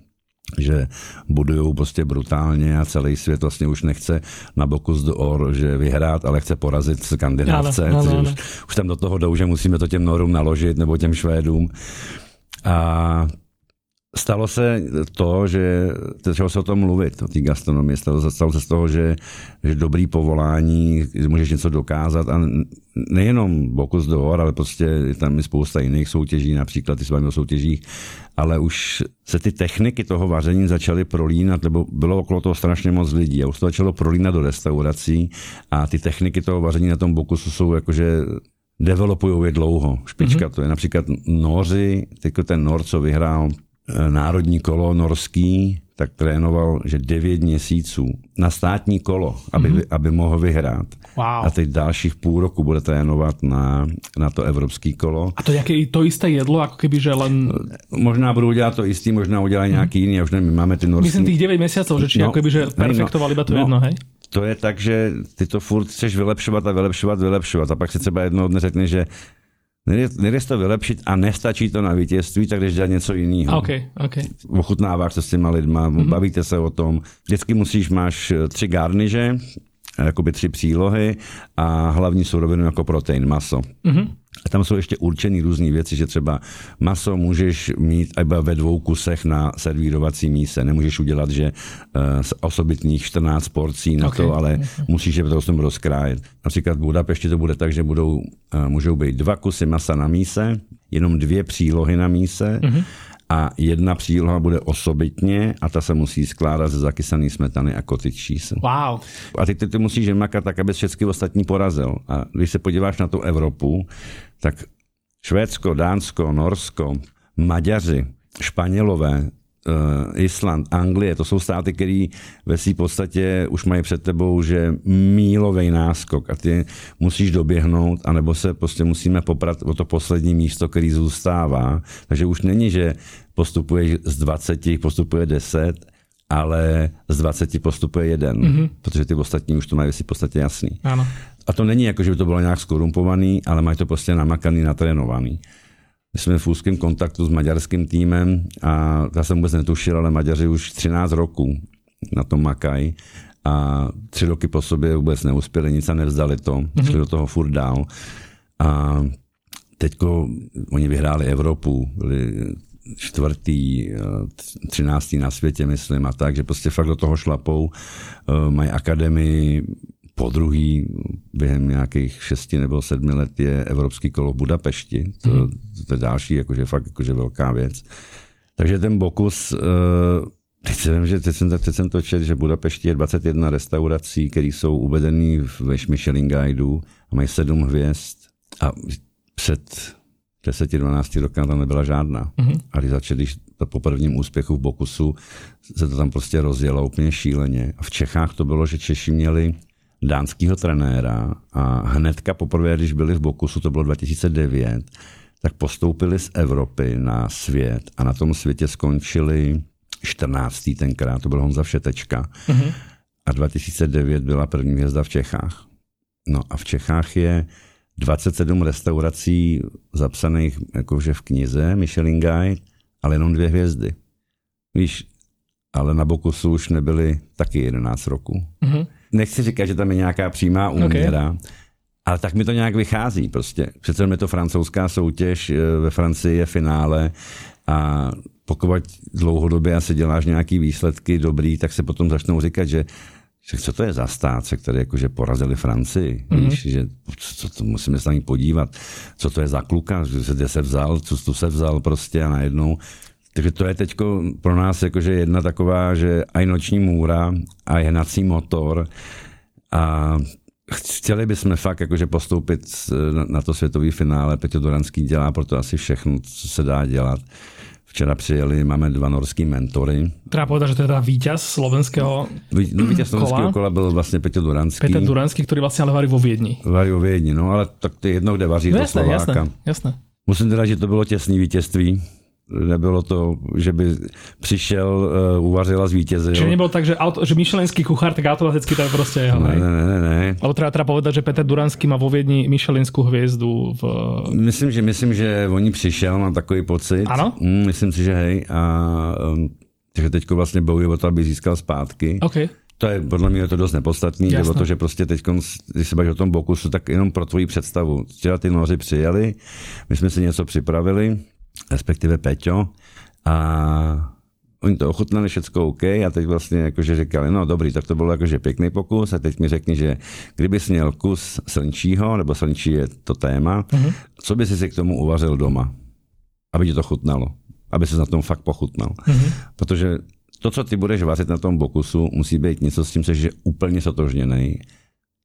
že budují prostě brutálně a celý svět vlastně už nechce na Bokus do Or, že vyhrát, ale chce porazit skandinávce. No, no, no, no. Už, už tam do toho jdou, že musíme to těm Norům naložit nebo těm Švédům. A stalo se to, že začalo se o tom mluvit, o té gastronomii. Stalo, stalo se z toho, že, že dobrý povolání, že můžeš něco dokázat a nejenom Bokus do hor, ale prostě je tam i spousta jiných soutěží, například ty s vámi soutěžích, ale už se ty techniky toho vaření začaly prolínat, nebo bylo okolo toho strašně moc lidí a už to začalo prolínat do restaurací a ty techniky toho vaření na tom Bokusu jsou jakože developují je dlouho. Špička mm-hmm. to je například Noři, teď ten Nor, co vyhrál národní kolo norský, tak trénoval, že 9 měsíců na státní kolo, aby, mm-hmm. aby mohl vyhrát. Wow. A teď dalších půl roku bude trénovat na, na to evropský kolo. A to nějaké to jisté jedlo, jako keby, že len... Možná budou dělat to jistý, možná udělají mm-hmm. nějaký jiný, už nevím, máme ty norský... Myslím těch 9 měsíců, že či no, jako keby, že perfektovali iba to no, jedno, hej? To je tak, že ty to furt chceš vylepšovat a vylepšovat, vylepšovat a pak si třeba jednoho dne řekne, že Nejdeš to vylepšit a nestačí to na vítězství, tak jdeš dělat něco jiného. Okay, okay. Ochutnáváš se s těma lidma, mm-hmm. bavíte se o tom. Vždycky musíš, máš eh, tři garniže, jakoby tři přílohy a hlavní surovinu jako protein, maso. Mm-hmm. A tam jsou ještě určené různé věci, že třeba maso můžeš mít iba ve dvou kusech na servírovací míse. Nemůžeš udělat, že uh, z osobitných 14 porcí na okay. to, ale musíš je potom rozkrájet. Například v Budapešti to bude tak, že budou, uh, můžou být dva kusy masa na míse, jenom dvě přílohy na míse mm-hmm a jedna příloha bude osobitně a ta se musí skládat ze zakysané smetany a cottage cheese. Wow. A ty, ty, ty musíš makat tak, aby všechny ostatní porazil. A když se podíváš na tu Evropu, tak Švédsko, Dánsko, Norsko, Maďaři, Španělové, Island, Anglie, to jsou státy, které ve své podstatě už mají před tebou, že mílový náskok a ty musíš doběhnout, anebo se prostě musíme poprat o to poslední místo, který zůstává. Takže už není, že postupuješ z 20, postupuje 10, ale z 20 postupuje jeden, mm-hmm. protože ty ostatní už to mají v podstatě jasný. Ano. A to není jako, že by to bylo nějak skorumpovaný, ale mají to prostě namakaný, natrénovaný. My jsme v úzkém kontaktu s maďarským týmem a já jsem vůbec netušil, ale Maďaři už 13 roků na tom makají a tři roky po sobě vůbec neuspěli nic a nevzdali to, mm-hmm. šli do toho furt dál. A teďko oni vyhráli Evropu, byli čtvrtý, třináctý na světě, myslím, a tak, že prostě fakt do toho šlapou, eh, mají akademii, po druhý během nějakých šesti nebo sedmi let je Evropský kolo v Budapešti. To, to je další, jakože fakt jakože velká věc. Takže ten Bokus, eh, Teď, jsem, že teď, jsem, teď jsem to četl, že v Budapešti je 21 restaurací, které jsou uvedeny ve Michelin Guideu a mají 7 hvězd. A před 10-12 roky tam nebyla žádná. Mm-hmm. A když začali, když to po prvním úspěchu v Bokusu se to tam prostě rozjelo úplně šíleně. A v Čechách to bylo, že Češi měli dánského trenéra a hnedka poprvé, když byli v Bokusu, to bylo 2009, tak postoupili z Evropy na svět a na tom světě skončili 14. tenkrát, to byl Honza Všetečka. Mm-hmm. A 2009 byla první hvězda v Čechách. No a v Čechách je 27 restaurací zapsaných jakože v knize Michelin Guide, ale jenom dvě hvězdy. Víš, ale na Bokusu už nebyly taky 11 roku. Mm-hmm. Nechci říkat, že tam je nějaká přímá úměra, okay. ale tak mi to nějak vychází prostě. Přece je to francouzská soutěž, eh, ve Francii je finále a pokud dlouhodobě asi děláš nějaký výsledky dobrý, tak se potom začnou říkat, že že co to je za stát, se který jakože porazili Francii, mm-hmm. víš, že co to musíme se na ní podívat, co to je za kluka, kde se vzal, co tu se vzal prostě a najednou. Takže to je teď pro nás jakože jedna taková, že aj noční můra a hnací motor a chtěli bychom fakt jakože postoupit na to světový finále. Petr Duranský dělá proto asi všechno, co se dá dělat. Včera přijeli, máme dva norský mentory. Treba povedať, že to je teda víťaz slovenského No víťaz slovenského kola byl vlastně Petr Duranský. Petr Duranský, který vlastně ale varí vo Viedni. Varí vo Viedni, no ale tak to je jedno, kde vaří no, jasné, to Slováka. Jasné, jasné. Musím teda, že to bylo těsné vítězství nebylo to, že by přišel, uh, uvařil a zvítězil. Čiže nebylo tak, že, auto, že myšelinský kuchár, tak automaticky to je prostě jeho. Ne, ne, ne, ne. Ale treba, treba povedať, že Petr Duranský má vo Viedni Michelinskou hvězdu. V... Myslím, že, myslím, že oni přišel, mám takový pocit. Ano? Mm, myslím si, že hej. A um, takže teď vlastně bojuje o to, aby získal zpátky. Okay. To je podle mě je to dost nepodstatný, že o to, že prostě teď, když se bavíš o tom Bokusu, tak jenom pro tvoji představu. Včera ty noři přijeli, my jsme si něco připravili, respektive Peťo, a oni to ochutnali všechno OK a teď vlastně jakože říkali, no dobrý, tak to bylo jakože pěkný pokus a teď mi řekni, že kdyby jsi měl kus slnčího, nebo slnčí je to téma, uh-huh. co by si si k tomu uvařil doma, aby ti to chutnalo, aby se na tom fakt pochutnal. Uh-huh. Protože to, co ty budeš vařit na tom bokusu, musí být něco s tím, že je úplně sotožněný,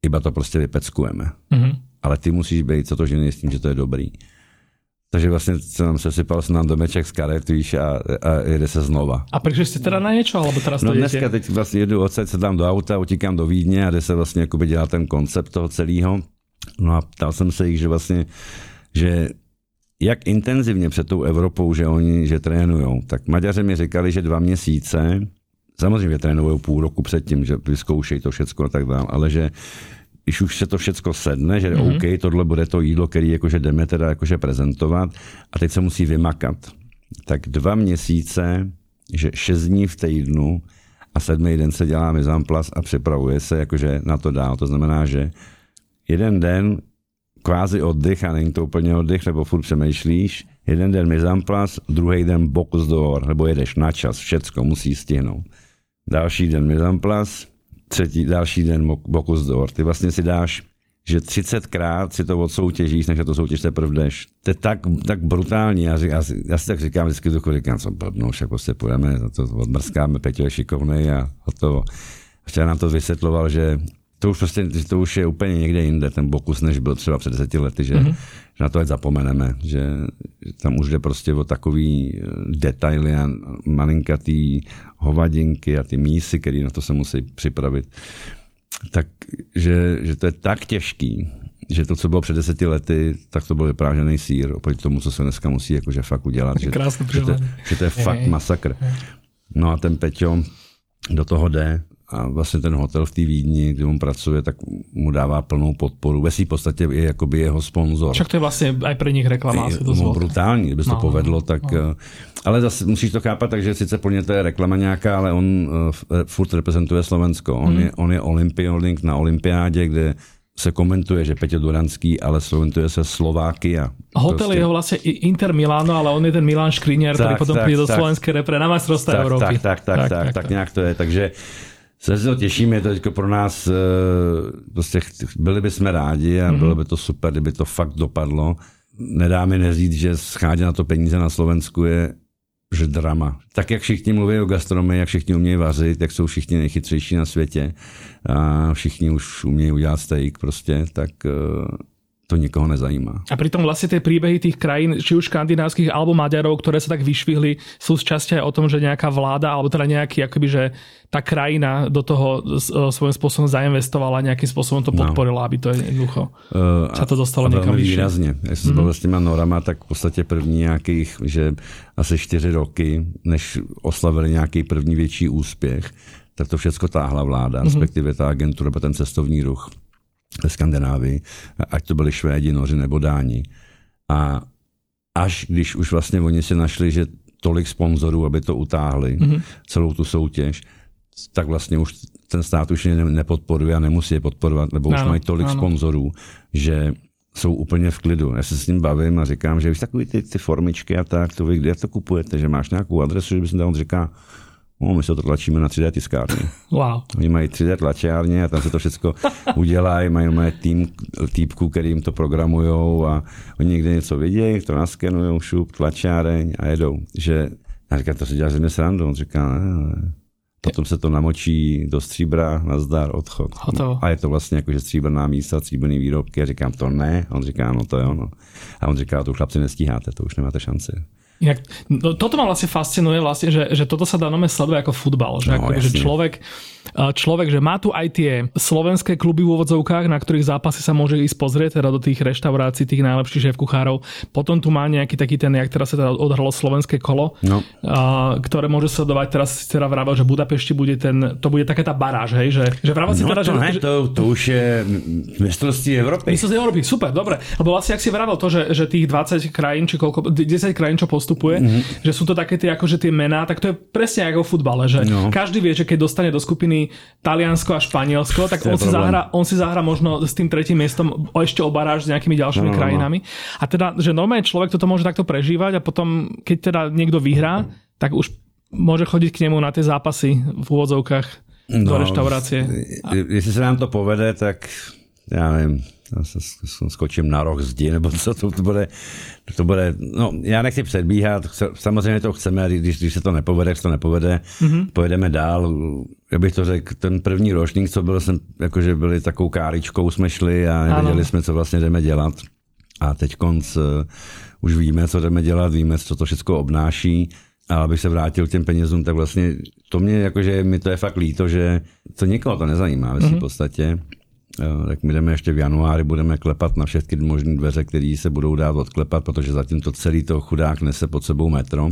iba to prostě vypeckujeme. Uh-huh. Ale ty musíš být sotožněný s tím, že to je dobrý. Takže vlastně se nám sesypal se nám domeček z karet, víš, a, a jede se znova. A proč jste teda na něco, alebo teraz No dneska teď vlastně jedu odsaď, se dám do auta, utíkám do Vídně a jde se vlastně jakoby dělat ten koncept toho celého. No a ptal jsem se jich, že vlastně, že jak intenzivně před tou Evropou, že oni, že trénujou, tak Maďaři mi říkali, že dva měsíce, samozřejmě trénují půl roku předtím, že vyzkoušejí to všechno a tak dále, ale že když už se to všecko sedne, že mm-hmm. OK, tohle bude to jídlo, který jakože jdeme teda jakože prezentovat a teď se musí vymakat. Tak dva měsíce, že šest dní v týdnu a sedmý den se dělá mizamplas a připravuje se jakože na to dál. To znamená, že jeden den kvázi oddych a není to úplně oddych, nebo furt přemýšlíš, jeden den mizamplas, druhý den bokus door, nebo jedeš na čas, všecko musí stihnout. Další den mizamplas, třetí, další den Bokus d'Or. Ty vlastně si dáš že 30krát si to odsoutěžíš, než to soutěž teprve jdeš. To je tak, tak brutální. Já, já, já, si tak říkám vždycky duchu, říkám, co blbnou, však prostě půjdeme, to odmrskáme, Peťo je šikovný a hotovo. Včera nám to vysvětloval, že to už prostě, to už je úplně někde jinde, ten Bokus, než byl třeba před deseti lety, že, mm-hmm. že na to ať zapomeneme, že, že tam už jde prostě o takový eh, detaily a malinkatý hovadinky a ty mísy, které na to se musí připravit. Tak, že, že to je tak těžký, že to, co bylo před deseti lety, tak to byl vyprážený sír oproti tomu, co se dneska musí jakože fakt udělat. Že, že, to, že to je fakt masakr. No a ten Peťo do toho jde a vlastně ten hotel v té Vídni, kde on pracuje, tak mu dává plnou podporu. Ve v podstatě je jakoby jeho sponzor. Však to je vlastně i pro nich reklama. Je, no, brutální, kdyby no, to povedlo, tak... No. Eh, ale zase musíš to chápat, takže sice plně to je reklama nějaká, ale on uh, furt reprezentuje Slovensko. On, hmm. je, on je olympionik na olympiádě, kde se komentuje, že Petě Duranský, ale slovenuje se Slovákia. Hotel prostě. je vlastně Inter Milano, ale on je ten Milan Škriňar, který potom přijde do slovenské repre na majstrovství Evropy. Tak tak tak, tak, tak, tak, tak, tak nějak to je. Takže se to těšíme, je to teď pro nás, eh, prostě byli bychom rádi a mm-hmm. bylo by to super, kdyby to fakt dopadlo. Nedá mi neříct, že schádě na to peníze na Slovensku je že drama. Tak jak všichni mluví o gastronomii, jak všichni umějí vařit, jak jsou všichni nejchytřejší na světě a všichni už umějí udělat steak prostě, tak eh, to nikoho nezajímá. A pritom vlastne tie príbehy tých krajín, či už škandinávskych alebo Maďarov, ktoré sa tak vyšvihli, sú z časti aj o tom, že nejaká vláda, alebo teda nejaký, akoby, že tá krajina do toho svojím spôsobom zainvestovala, nejakým spôsobom to no. podporila, no. aby to jednoducho uh, sa to dostalo někam vyššie. výrazně. Já jsem mm-hmm. s těma norama, tak v podstatě první nějakých, že asi čtyři roky, než oslavili nějaký první větší úspěch, tak to všechno táhla vláda, mm-hmm. respektive ta agentura, ten cestovní ruch ve Skandinávii, ať to byli Švédi, Noři nebo Dáni. A až když už vlastně oni si našli, že tolik sponzorů, aby to utáhli, mm-hmm. celou tu soutěž, tak vlastně už ten stát už je nepodporuje a nemusí je podporovat, nebo už mají tolik ano. sponzorů, že jsou úplně v klidu. Já se s ním bavím a říkám, že víš takový ty, ty formičky a tak, to vy kde to kupujete, že máš nějakou adresu, že bys dal, on říká, No, my se to tlačíme na 3D tiskárně. Wow. Oni mají 3D tlačárně a tam se to všechno udělají, mají, mají tým týpků, který jim to programujou a oni někde něco vidějí, to naskenují, šup, tlačáreň a jedou. Že, a říká, to si děláš ze mě srandu. On říká, ne, ne. Potom se to namočí do stříbra, nazdar, odchod. Hotovo. A je to vlastně jako, že stříbrná místa, stříbrný výrobky. A říkám, to ne. A on říká, no to je ono. A on říká, to chlapci nestíháte, to už nemáte šanci. Inak, no, toto ma vlastne fascinuje, vlastne, že, že toto sa dá nome sleduje ako futbal. Že, no, ako, že človek, človek, že má tu aj tie slovenské kluby v úvodzovkách, na ktorých zápasy sa môže ísť pozrieť, teda do tých reštaurácií, tých najlepších šéf kuchárov. Potom tu má nejaký taký ten, jak teraz sa teda odhralo slovenské kolo, no. a, ktoré môže sledovať teraz teda vravel, že Budapešti bude ten, to bude taká tá baráž, hej, že, že vravel si no, teda, to, že, ne, to, to už je mestrovství Európy. Mestrovství Európy, super, dobre. Lebo vlastne, ak si vravel to, že, že tých 20 krajín, či koľko, 10 krajín, čo postup postupuje, mm-hmm. že sú to také tie, akože tie mená, tak to je presne ako v futbale, že no. každý vie, že keď dostane do skupiny Taliansko a Španielsko, tak on si, zahra, on si zahra možno s tým tretím miestom ešte obaráž s nejakými ďalšími no, no, no. krajinami. A teda, že normálne človek toto môže takto prežívať a potom, keď teda niekto vyhrá, tak už môže chodiť k nemu na tie zápasy v úvodzovkách no, do reštaurácie. Jestli se nám to povede, tak já nevím, skočím na roh zdi, nebo co to, to bude, to bude, no já nechci předbíhat, samozřejmě to chceme, když, když se to nepovede, jak to nepovede, mm-hmm. pojedeme dál, já bych to řekl, ten první ročník, co byl, jsem, jakože byli takovou káričkou, jsme šli a nevěděli jsme, co vlastně jdeme dělat. A teď konc uh, už víme, co jdeme dělat, víme, co to všechno obnáší. A abych se vrátil k těm penězům, tak vlastně to mě, jakože mi to je fakt líto, že to nikoho to nezajímá ve mm-hmm. podstatě tak my jdeme ještě v januári, budeme klepat na všechny možné dveře, které se budou dát odklepat, protože zatím to celý to chudák nese pod sebou metro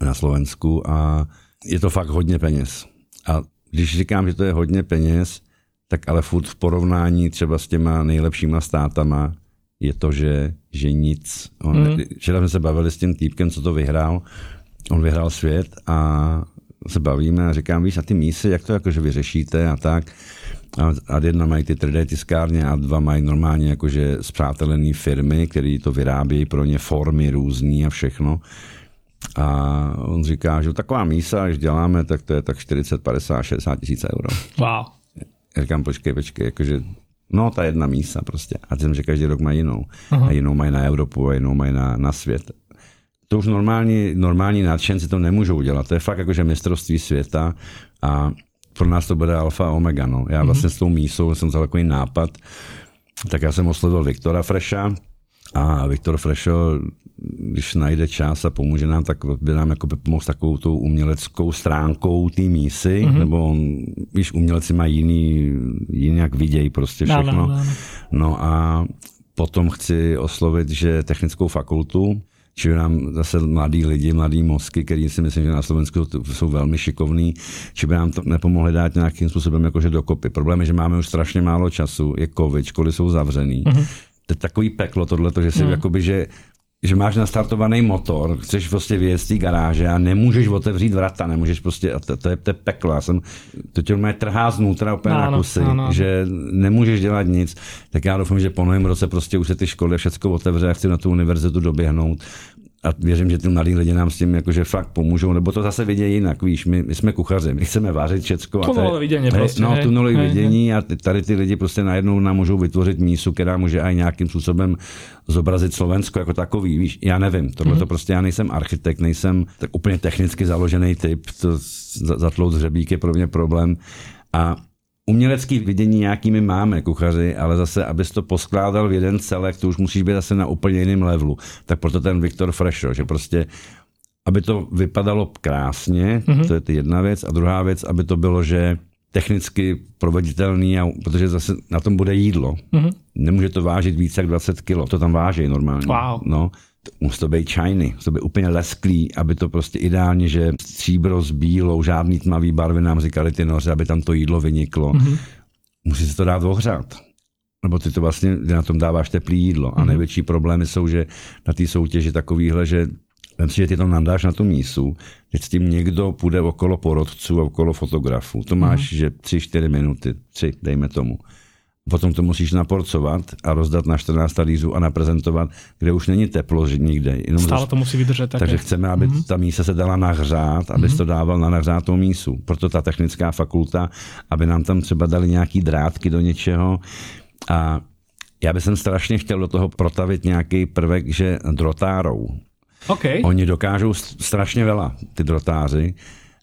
na Slovensku a je to fakt hodně peněz. A když říkám, že to je hodně peněz, tak ale furt v porovnání třeba s těma nejlepšíma státama je to, že, že nic. On, mm. Včera jsme se bavili s tím týpkem, co to vyhrál. On vyhrál svět a se bavíme a říkám, víš, a ty mísy, jak to jakože vyřešíte a tak a, a jedna mají ty 3D tiskárně a dva mají normálně jakože zpřátelené firmy, které to vyrábějí pro ně formy různý a všechno. A on říká, že taková mísa, když děláme, tak to je tak 40, 50, 60 tisíc euro. Wow. Já říkám, počkej, počkej, jakože No, ta jedna mísa prostě. A jsem, že každý rok má jinou. Aha. A jinou mají na Evropu a jinou mají na, na svět. To už normální, normální nadšenci to nemůžou dělat. To je fakt jakože mistrovství světa a pro nás to bude alfa a omega. No. Já vlastně mm-hmm. s tou mísou jsem vzal takový nápad, tak já jsem oslovil Viktora Freša a Viktor Frešo, když najde čas a pomůže nám, tak by nám jako pomoct takovou tou uměleckou stránkou té mísy, mm-hmm. nebo víš, umělci mají jiný, jiný jak vidějí prostě všechno. No, no, no. a potom chci oslovit, že technickou fakultu, či nám zase mladí lidi, mladí mozky, který si myslím, že na Slovensku jsou velmi šikovní, či by nám to nepomohli dát nějakým způsobem jakože dokopy. Problém je, že máme už strašně málo času, je covid, školy jsou zavřený. Mm-hmm. To je takový peklo tohle, že si mm. jakoby, že že máš nastartovaný motor, chceš prostě vyjet z té garáže a nemůžeš otevřít vrata, nemůžeš prostě, a to, to, je, to je peklo, já jsem, to tě mě trhá znútra úplně ano, na kusy, ano. že nemůžeš dělat nic, tak já doufám, že po novém roce prostě už se ty školy všechno otevře a chci na tu univerzitu doběhnout a věřím, že ty mladí lidi nám s tím jakože fakt pomůžou, nebo to zase vidějí jinak, víš, my, my jsme kuchaři, my chceme vařit všecko. Tunelové vidění prostě. No, tunelové vidění a tady ty lidi prostě najednou nám můžou vytvořit mísu, která může aj nějakým způsobem zobrazit Slovensko jako takový, víš, já nevím, tohle mm-hmm. to prostě, já nejsem architekt, nejsem tak úplně technicky založený typ, to zatlout hřebík je pro mě problém a umělecký vidění nějakými máme kuchaři, ale zase, abys to poskládal v jeden celek, to už musíš být zase na úplně jiném levelu. Tak proto ten Viktor Fresho, že prostě aby to vypadalo krásně, mm-hmm. to je ty jedna věc, a druhá věc, aby to bylo, že technicky proveditelný, a, protože zase na tom bude jídlo. Mm-hmm. Nemůže to vážit více jak 20 kg, to tam váží normálně. Wow. No musí to být shiny, musí to být úplně lesklý, aby to prostě ideálně, že stříbro s bílou, žádný tmavý barvy nám říkali ty noře, aby tam to jídlo vyniklo. Mm-hmm. Musí se to dát ohřát. Nebo ty to vlastně, na tom dáváš teplý jídlo. Mm-hmm. A mhm. největší problémy jsou, že na té soutěži takovýhle, že Vem si, že ty to nadáš na tu mísu, teď s tím někdo půjde okolo porodců a okolo fotografů. To máš, mm-hmm. že 3-4 minuty, tři, dejme tomu. Potom to musíš naporcovat a rozdat na 14 talířů a naprezentovat, kde už není teplo že nikde. Jenom Stále to musí vydržet. Také. Takže chceme, aby mm-hmm. ta mísa se dala nahřát, aby mm-hmm. to dával na nahřátou mísu. Proto ta technická fakulta, aby nám tam třeba dali nějaký drátky do něčeho. A já bych strašně chtěl do toho protavit nějaký prvek, že drotárou. Okay. Oni dokážou strašně veľa, ty drotáři.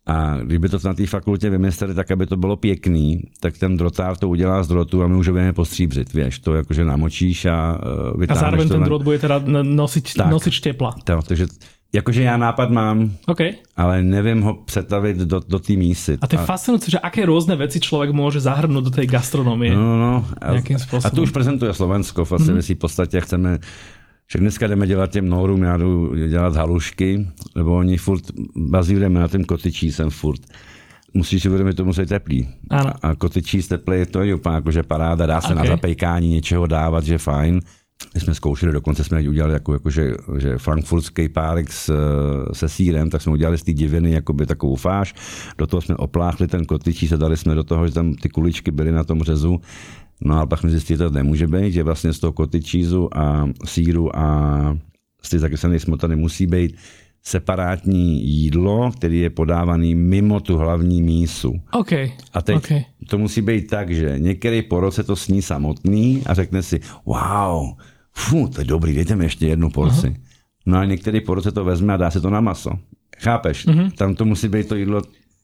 A kdyby to na té fakultě vymysleli tak, aby to bylo pěkný, tak ten drotár to udělá z drotu a my už ho budeme postříbřit, víš, to jakože namočíš a uh, A zároveň ten na... drot bude teda nosič, tak, nosič tepla. To, takže Jakože já nápad mám, okay. ale nevím ho přetavit do, do té mísy. A to je a... fascinujúce, že aké různé věci člověk může zahrnout do té gastronomie. No, no. A, a to už prezentuje Slovensko. Vlastně mm-hmm. my si v podstatě chceme že dneska jdeme dělat těm norům, já jdu dělat halušky, nebo oni furt bazírujeme na ten kotyčí jsem furt. Musíš si uvědomit, to musí teplý. Ano. A kotyčí z teplý, to je úplně jako, že paráda, dá se okay. na zapejkání něčeho dávat, že fajn. My jsme zkoušeli, dokonce jsme udělali jako, jako že, že frankfurtský párek s, se sírem, tak jsme udělali z té diviny jakoby takovou fáš. Do toho jsme opláchli ten kotyčí, se dali jsme do toho, že tam ty kuličky byly na tom řezu No a pak jsme zjistili, že to nemůže být, že vlastně z toho koty čízu a síru a z té zakyslené smotany musí být separátní jídlo, který je podávaný mimo tu hlavní mísu. Okay. A teď okay. to musí být tak, že některý porod se to sní samotný a řekne si, wow, fu, to je dobrý, dejte mi ještě jednu porci. Uh-huh. No a některý porod se to vezme a dá se to na maso. Chápeš? Uh-huh. Tam to musí být to jídlo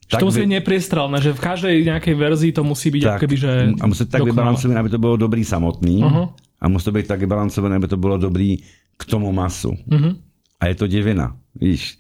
tak to musí být nepriestrelné, že v každej nějaké verzii to musí být tak, keby, že A musí tak vybalancované, aby to bylo dobrý samotný. Uh-huh. A musí to být tak vybalancované, aby to bylo dobrý k tomu masu. Uh-huh. A je to divina, víš.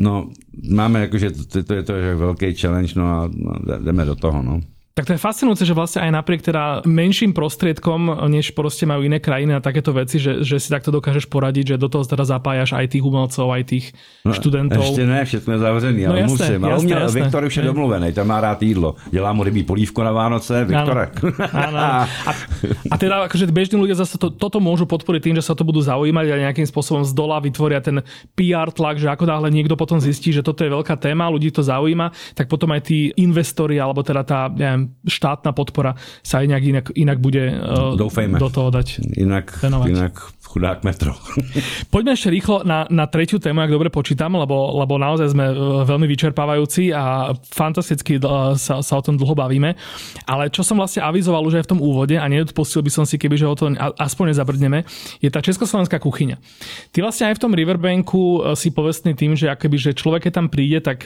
No, máme jakože, to, to, je to je velký challenge, no a no, jdeme do toho, no. Tak to je fascinujúce, že vlastne aj napriek teda menším prostriedkom, než proste majú iné krajiny a takéto veci, že, že si takto dokážeš poradiť, že do toho teda zapájaš aj tých umelcov, aj tých no, študentov. Ještě ne, všetko je zavřený, no, ale jasné, musím. Ale jasné, jasné. Viktor už je domluvený, tam má rád jídlo. Dělá mu rybí polívko na Vánoce, Viktorek. Áno, áno. A, a teda akože bežní ľudia zase to, toto môžu podporiť tým, že sa to budú zaujímať a nejakým spôsobom z dola vytvoria ten PR tlak, že ako náhle niekto potom zistí, že toto je veľká téma, ľudí to zaujíma, tak potom aj tí investori alebo teda tá neviem, štátna podpora sa aj nejak inak, inak bude uh, Doufejme. do toho dať Inak, venovať. inak chudák metro. Poďme ešte rýchlo na, na tretiu tému, ak dobre počítam, lebo, lebo naozaj sme e, veľmi vyčerpávajúci a fantasticky e, sa, sa o tom dlho bavíme. Ale čo som vlastne avizoval už aj v tom úvode a neodpustil by som si, keby že o to aspoň nezabrdneme, je tá československá kuchyňa. Ty vlastne aj v tom Riverbanku e, si povestný tým, že akoby, že človek, keď tam príde, tak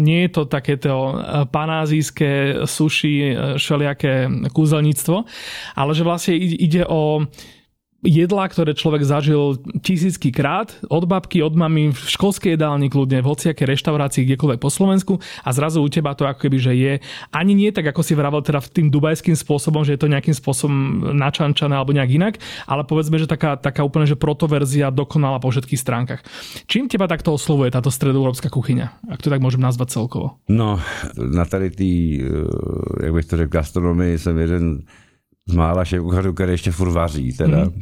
nie je to takéto panázijské suši, šeliaké kúzelníctvo, ale že vlastne ide o jedlá, ktoré človek zažil tisícky krát, od babky, od mamy, v školskej jedálni kľudne, v hociakej reštaurácii, kdekoľvek po Slovensku a zrazu u teba to ako keby, že je ani nie tak, ako si vravel teda tým dubajským spôsobom, že je to nejakým spôsobom načančané alebo nejak inak, ale povedzme, že taká, taká úplne, že protoverzia dokonala po všetkých stránkach. Čím teba takto oslovuje táto stredoeurópska kuchyňa? Ak to tak môžem nazvať celkovo. No, na tady tý, eh, jak bych to řekl, gastronomii jsem jeden z mála šéfkuchařů, který ještě furt vaří teda. Mm.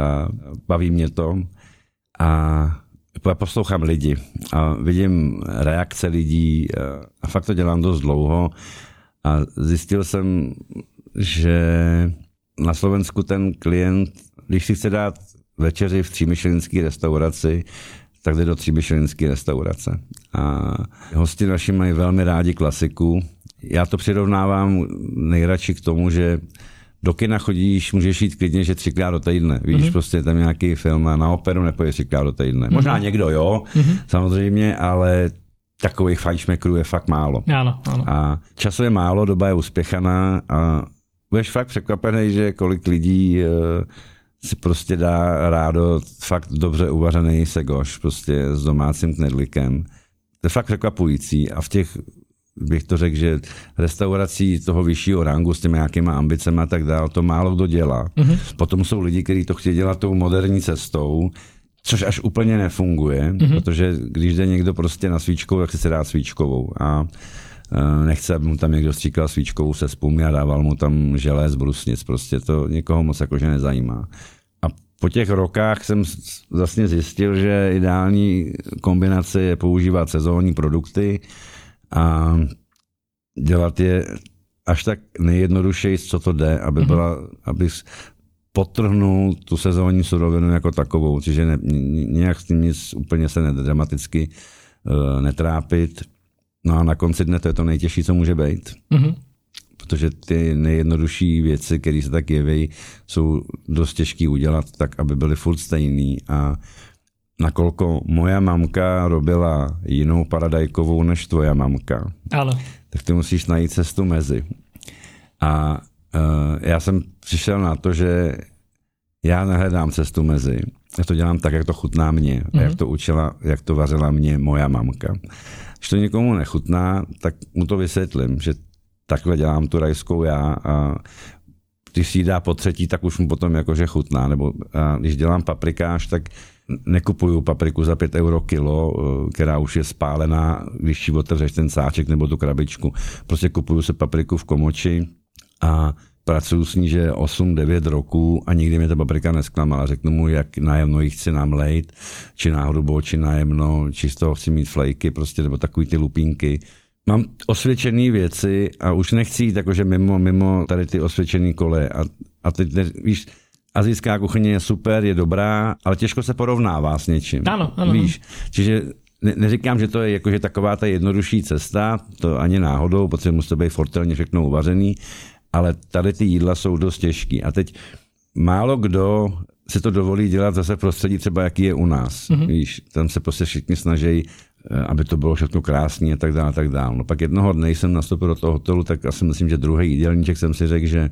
A baví mě to. A poslouchám lidi a vidím reakce lidí a fakt to dělám dost dlouho a zjistil jsem, že na Slovensku ten klient, když si chce dát večeři v třímyšlenské restauraci, tak jde do tříbyšelinské restaurace. A hosti naši mají velmi rádi klasiku. Já to přirovnávám nejradši k tomu, že do kina chodíš, můžeš jít klidně, že třikrát do týdne. Víš, mm-hmm. prostě tam nějaký film a na operu nepoješ třikrát do týdne. Mm-hmm. Možná někdo jo, mm-hmm. samozřejmě, ale takových fajnšmekrů je fakt málo. Ano, ano. A času je málo, doba je uspěchaná a budeš fakt překvapený, že kolik lidí uh, si prostě dá rádo fakt dobře uvařený segoš prostě s domácím knedlikem. To je fakt překvapující a v těch bych to řekl, že restaurací toho vyššího rangu s těmi nějakýma ambicemi a tak dále, to málo kdo dělá. Mm-hmm. Potom jsou lidi, kteří to chtějí dělat tou moderní cestou, což až úplně nefunguje, mm-hmm. protože když jde někdo prostě na svíčkou, tak si se dá svíčkovou a e, nechce, aby mu tam někdo stříkal svíčkovou se spumi a dával mu tam želé z brusnic. Prostě to někoho moc jakože nezajímá. A po těch rokách jsem vlastně zjistil, že ideální kombinace je používat sezónní produkty, a dělat je až tak nejjednodušeji, co to jde, aby mhm. byla, aby potrhnul tu sezónní surovinu jako takovou, čiže ne, nějak s tím nic úplně se nedramaticky uh, netrápit. No a na konci dne to je to nejtěžší, co může být. Mm-hmm. Protože ty nejjednodušší věci, které se tak jeví, jsou dost těžké udělat tak, aby byly furt stejný a nakolko moja mamka robila jinou paradajkovou než tvoja mamka, ano. tak ty musíš najít cestu mezi. A uh, já jsem přišel na to, že já nehledám cestu mezi. Já to dělám tak, jak to chutná mě. Mm-hmm. A jak mhm. to učila, jak to vařila mě moja mamka. Když to někomu nechutná, tak mu to vysvětlím, že takhle dělám tu rajskou já a když si ji dá po třetí, tak už mu potom jakože chutná. Nebo a když dělám paprikáš, tak nekupuju papriku za 5 euro kilo, eh, která už je spálená, když si otevřeš ten sáček nebo tu krabičku. Prostě kupuju se papriku v komoči a pracuju s ní, že 8-9 roků a nikdy mě ta paprika nesklamala. Řeknu mu, jak nájemno jí chci namlejt, či náhodou, či nájemno, či z toho chci mít flejky, prostě, nebo takový ty lupínky. Mám osvědčené věci a už nechci jít jakože mimo, mimo tady ty osvědčené kole. A, a teď, víš, azijská kuchyně je super, je dobrá, ale těžko se porovnává s něčím. Ano, ano. Víš, čiže ne, neříkám, že to je jakože taková ta jednodušší cesta, to ani náhodou, protože musí to být fortelně všechno uvařený, ale tady ty jídla jsou dost těžký. A teď málo kdo se to dovolí dělat zase v prostředí třeba, jaký je u nás. Mm-hmm. Víš, tam se prostě všichni snaží aby to bylo všechno krásné a tak dále, a tak dále. No pak jednoho dne jsem nastoupil do toho hotelu, tak asi myslím, že druhý jídelníček jsem si řekl, že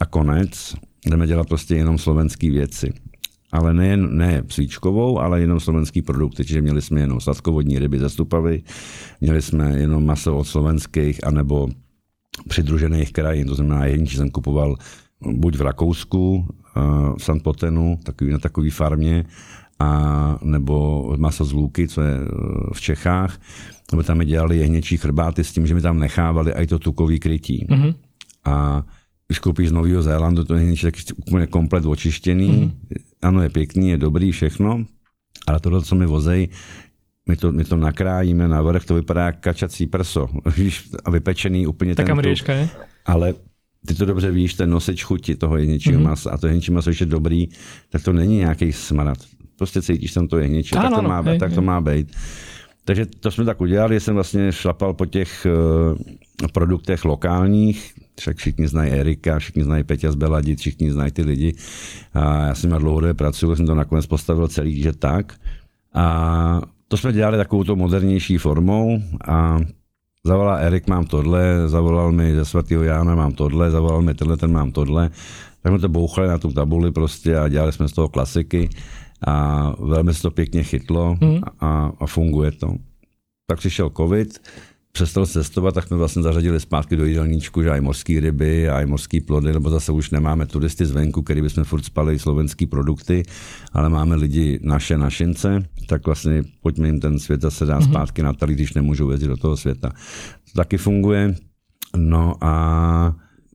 a konec, jdeme dělat prostě jenom slovenské věci. Ale ne, ne svíčkovou, ale jenom slovenský produkty. Čiže měli jsme jenom sladkovodní ryby ze Stupavy, měli jsme jenom maso od slovenských, anebo přidružených krajin. To znamená, jediný jsem kupoval buď v Rakousku, eh, v Santpotenu, takový, na takové farmě, a, nebo maso z Lůky, co je eh, v Čechách, nebo tam mi dělali jehněčí chrbáty s tím, že mi tam nechávali i to tukový krytí. Mm-hmm. A když koupíš z Nového Zélandu, to není tak úplně komplet očištěný. Mm. Ano, je pěkný, je dobrý, všechno, ale tohle, co mi vozej, my to, my to nakrájíme na vrch, to vypadá jak kačací prso. A vypečený úplně tak ten tuk, je? Ale ty to dobře víš, ten nosič chuti toho jehněčího mm-hmm. masa a to jehněčí maso ještě dobrý, tak to není nějaký smrad. Prostě cítíš tam to jehněčí, tak, to má, hej, tak to má být. Takže to jsme tak udělali, jsem vlastně šlapal po těch uh, produktech lokálních, však všichni znají Erika, všichni znají Peťa z Beladit, všichni znají ty lidi. A já s nimi dlouhodobě pracuji, jsem to nakonec postavil celý, že tak. A to jsme dělali takovou to modernější formou a zavolal Erik, mám tohle, zavolal mi ze svatého Jána, mám tohle, zavolal mi tenhle, ten mám tohle. Tak jsme to bouchali na tu tabuli prostě a dělali jsme z toho klasiky a velmi se to pěkně chytlo mm. a, a funguje to. Tak přišel covid, přestal cestovat, tak jsme vlastně zařadili zpátky do jídelníčku, že aj mořské ryby, aj mořské plody, nebo zase už nemáme turisty zvenku, který bychom furt spali slovenský produkty, ale máme lidi naše našince, tak vlastně pojďme jim ten svět zase dát mm-hmm. zpátky na tady, když nemůžou jezdit do toho světa. To taky funguje. No a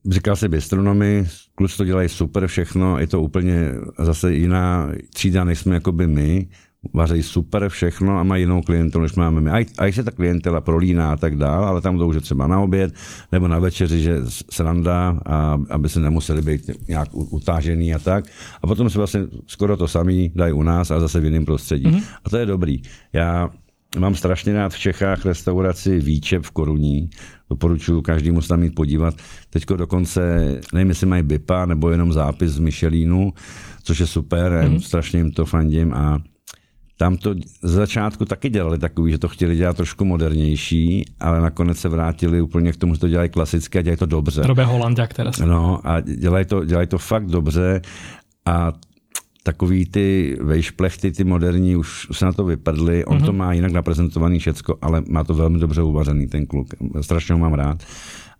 říkal se bistronomy, kluci to dělají super všechno, je to úplně zase jiná třída, než jsme jako by my, vaří super všechno a mají jinou klientelu, než máme my. A, a se ta klientela prolíná a tak dál, ale tam to už je třeba na oběd nebo na večeři, že sranda, a, aby se nemuseli být nějak utážený a tak. A potom se vlastně skoro to samý dají u nás a zase v jiném prostředí. Mm-hmm. A to je dobrý. Já Mám strašně rád v Čechách restauraci Výčep v Koruní. Doporučuji každému se tam mít podívat. Teďko dokonce, nevím, jestli mají BIPA nebo jenom zápis z Michelinu, což je super, mm-hmm. strašně jim to fandím a tam to z začátku taky dělali takový, že to chtěli dělat trošku modernější, ale nakonec se vrátili úplně k tomu, že to dělají klasicky a dělají to dobře. Robě Holandiak teraz. No a dělají to, dělají to fakt dobře a takový ty vejšplechty, ty moderní, už se na to vypadly. On mm-hmm. to má jinak naprezentovaný všecko, ale má to velmi dobře uvařený ten kluk. Strašně ho mám rád.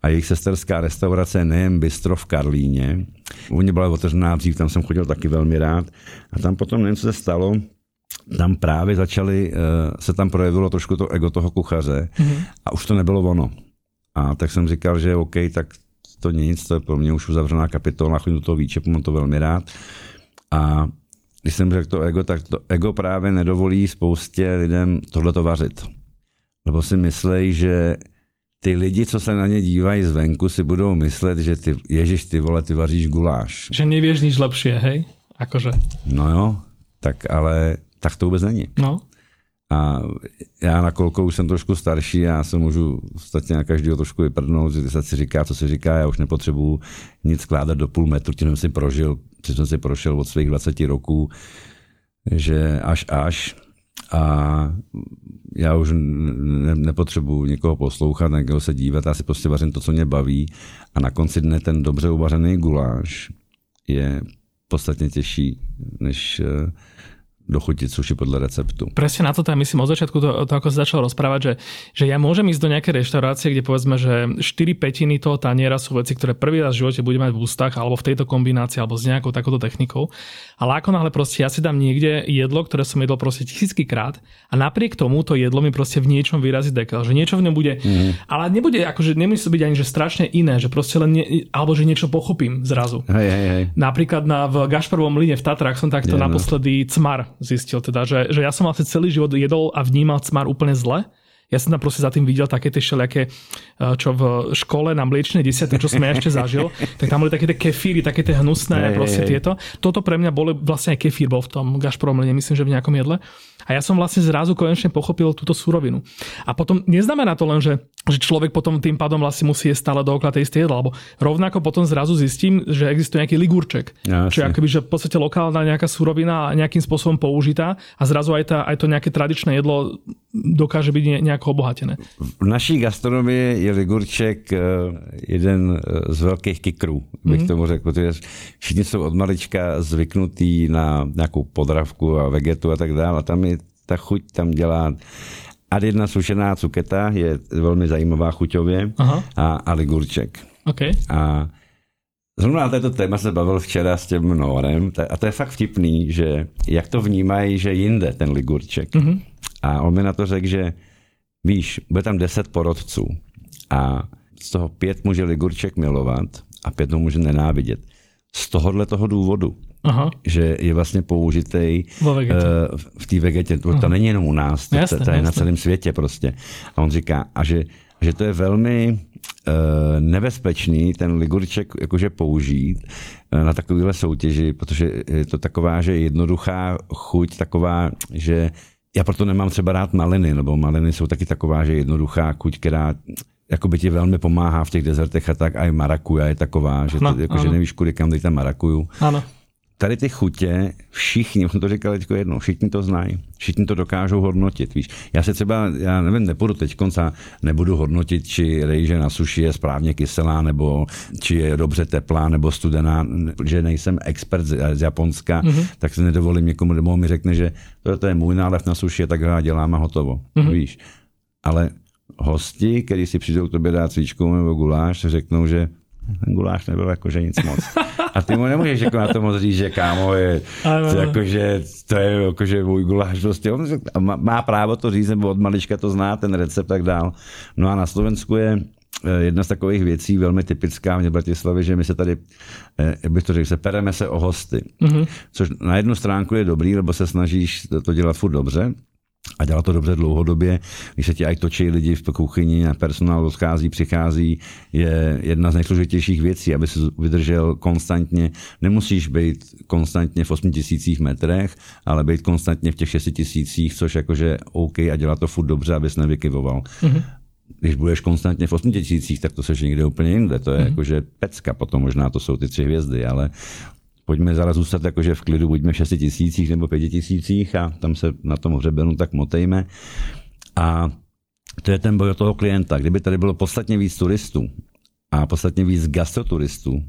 A jejich sesterská restaurace je nejen bistro v Karlíně. U mě byla otevřená dřív, tam jsem chodil taky velmi rád. A tam potom nevím, co se stalo, tam právě začali, eh, se tam projevilo trošku to ego toho kuchaře mm-hmm. a už to nebylo ono. A tak jsem říkal, že OK, tak to nic, to je pro mě už uzavřená kapitola, chodím do toho výčepu, mám to velmi rád. A když jsem řekl to ego, tak to ego právě nedovolí spoustě lidem tohleto vařit. Lebo si myslí, že ty lidi, co se na ně dívají zvenku, si budou myslet, že ty, ježiš, ty vole, ty vaříš guláš. Že nevíš nič lepší, hej? Akože. No jo, tak ale tak to vůbec není. No. A já na kolkou už jsem trošku starší, já se můžu ostatně na každého trošku vyprdnout, že se si říká, co se říká, já už nepotřebuju nic skládat do půl metru, tím jsem si prožil, tím jsem si prošel od svých 20 roků, že až až. A já už ne, nepotřebuji někoho poslouchat, na někoho se dívat, já si prostě vařím to, co mě baví. A na konci dne ten dobře uvařený guláš je podstatně těžší, než dochutiť suši podľa receptu. Presne na to tam myslím od začiatku to, to ako si začal rozprávať, že, že ja môžem ísť do nejakej reštaurácie, kde povedzme, že 4 petiny toho taniera sú veci, ktoré prvý raz v živote budem mať v ústach, alebo v tejto kombinácii, alebo s nejakou takouto technikou. Ale ako náhle proste ja si dám niekde jedlo, ktoré som jedol proste tisícky krát a napriek tomu to jedlo mi proste v niečom vyrazí dekel, že niečo v ňom bude, mm. ale nebude akože nemusí byť ani že strašne iné, že proste len nie, alebo že niečo pochopím zrazu. Hej, hej, hej. Napríklad na, v Gašparovom mline v Tatrách som takto yeah, naposledy cmar zistil teda, že, že ja som vlastne celý život jedol a vnímal cmar úplne zle. Ja som tam proste za tým videl také tie všelijaké, eh, čo v škole na mliečnej desiatke, čo som ja ešte zažil, tak tam boli také tie kefíry, také tie hnusné, hey, proste hey, tieto. Toto pre mňa boli vlastne aj kefír bol v tom gašprorom, myslím, že v nejakom jedle. A ja som vlastne zrazu konečne pochopil túto surovinu. A potom neznamená to len, že, že človek potom tým pádom vlastne musí jesť stále dookola tej isté jedla, lebo rovnako potom zrazu zistím, že existuje nejaký ligurček. Ja, Čiže akoby, že v podstate lokálna nejaká surovina nejakým spôsobom použitá a zrazu aj, tá, aj to nejaké tradičné jedlo dokáže byť nejako obohatené. V naší gastronomii je ligurček eh, jeden eh, z velkých kikrů, bych mm-hmm. tomu řekl, protože všichni jsou od malička zvyknutí na nějakou podravku a vegetu a tak dále. A tam je ta chuť tam dělá a jedna sušená cuketa je velmi zajímavá chuťově Aha. A, a ligurček. Okay. A Zrovna na této téma se bavil včera s tím Norem a to je fakt vtipný, že jak to vnímají, že jinde ten ligurček. Mm-hmm. A on mi na to řekl, že víš, bude tam deset porodců a z toho pět může ligurček milovat a pět ho může nenávidět. Z tohohle toho důvodu. Aha. že je vlastně použitý uh, v té vegetě. To, to není jenom u nás, to, jasne, to, je jasne. na celém světě prostě. A on říká, a že, že to je velmi uh, nebezpečný ten ligurček jakože použít uh, na takovéhle soutěži, protože je to taková, že jednoduchá chuť, taková, že já proto nemám třeba rád maliny, nebo maliny jsou taky taková, že jednoduchá chuť, která jakoby ti velmi pomáhá v těch dezertech a tak, a i marakuja je taková, že, to, jako, že nevíš, kudy kam dej tam marakuju. Ano tady ty chutě, všichni, jsem to říkal teď jednou, všichni to znají, všichni to dokážou hodnotit, víš. Já se třeba, já nevím, nepůjdu teď konca, nebudu hodnotit, či rejže na suši je správně kyselá, nebo či je dobře teplá, nebo studená, že nejsem expert z, z Japonska, mm-hmm. tak se nedovolím někomu, nebo mi řekne, že to, to je můj nálev na suši, tak ho dělám a hotovo, mm-hmm. víš. Ale hosti, kteří si přijdou k tobě dát svíčku nebo guláš, řeknou, že ten guláš nebyl jakože nic moc. A ty mu nemůžeš jako na to moc říct, že kámo je, to, jakože, to je jakože můj guláš. Prostě on má, má právo to říct, nebo od malička to zná, ten recept tak dál. No a na Slovensku je jedna z takových věcí velmi typická v Bratislavě, že my se tady, jak bych to řekl, se pereme se o hosty. Mm-hmm. Což na jednu stránku je dobrý, lebo se snažíš to dělat furt dobře, a dělá to dobře dlouhodobě, když se ti aj točí lidi v kuchyni a personál odchází, přichází, je jedna z nejsložitějších věcí, aby se vydržel konstantně. Nemusíš být konstantně v 8 tisících metrech, ale být konstantně v těch 6 tisících, což jakože OK a dělá to furt dobře, abys nevykyvoval. Mm-hmm. Když budeš konstantně v 8 tisících, tak to seš někde úplně jinde. To je mm-hmm. jakože pecka, potom možná to jsou ty tři hvězdy, ale pojďme zaraz zůstat jakože v klidu, buďme v 6 tisících nebo 5 tisících a tam se na tom hřebenu tak motejme. A to je ten boj od toho klienta. Kdyby tady bylo podstatně víc turistů a podstatně víc gastroturistů,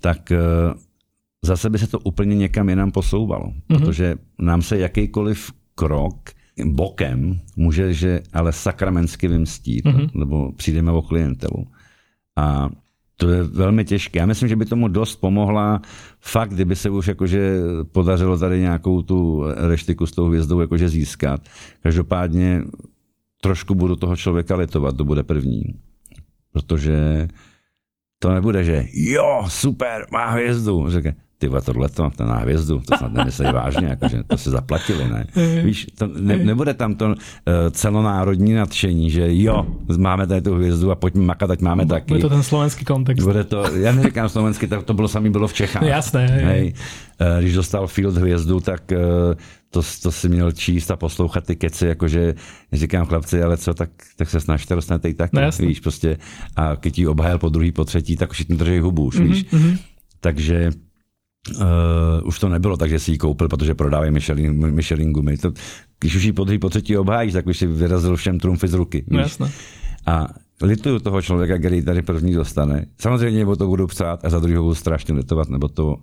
tak eh, zase by se to úplně někam jinam posouvalo. Mm-hmm. Protože nám se jakýkoliv krok bokem může, že ale sakramensky vymstít, mm-hmm. nebo přijdeme o klientelu. A to je velmi těžké. Já myslím, že by tomu dost pomohla fakt, kdyby se už jakože podařilo tady nějakou tu reštiku s tou hvězdou jakože získat. Každopádně trošku budu toho člověka litovat, to bude první. Protože to nebude, že jo, super, má hvězdu. Řekne, ty tohle to, ten hvězdu, to snad nemyslí vážně, jakože to si zaplatili, ne? Víš, to ne, nebude tam to uh, celonárodní nadšení, že jo, máme tady tu hvězdu a pojďme makat, ať máme taky. Bude to ten slovenský kontext. Bude to, já neříkám slovenský, tak to bylo samý bylo v Čechách. Jasné. Hej. Uh, když dostal Field hvězdu, tak uh, to, to si měl číst a poslouchat ty keci, jakože říkám chlapci, ale co, tak, tak se snažte, dostanete i tak, no, víš, prostě a když ti obhajel po druhý, po třetí, tak všichni drží hubu, mm-hmm, víš. Mm-hmm. Takže Uh, už to nebylo tak, že si ji koupil, protože prodávají Michelin, Michelin gumy. To, když už ji po, po třetí obhájíš, tak už si vyrazil všem trumfy z ruky. No, jasné. A lituju toho člověka, který tady první dostane. Samozřejmě nebo to budu psát a za druhého budu strašně litovat, nebo to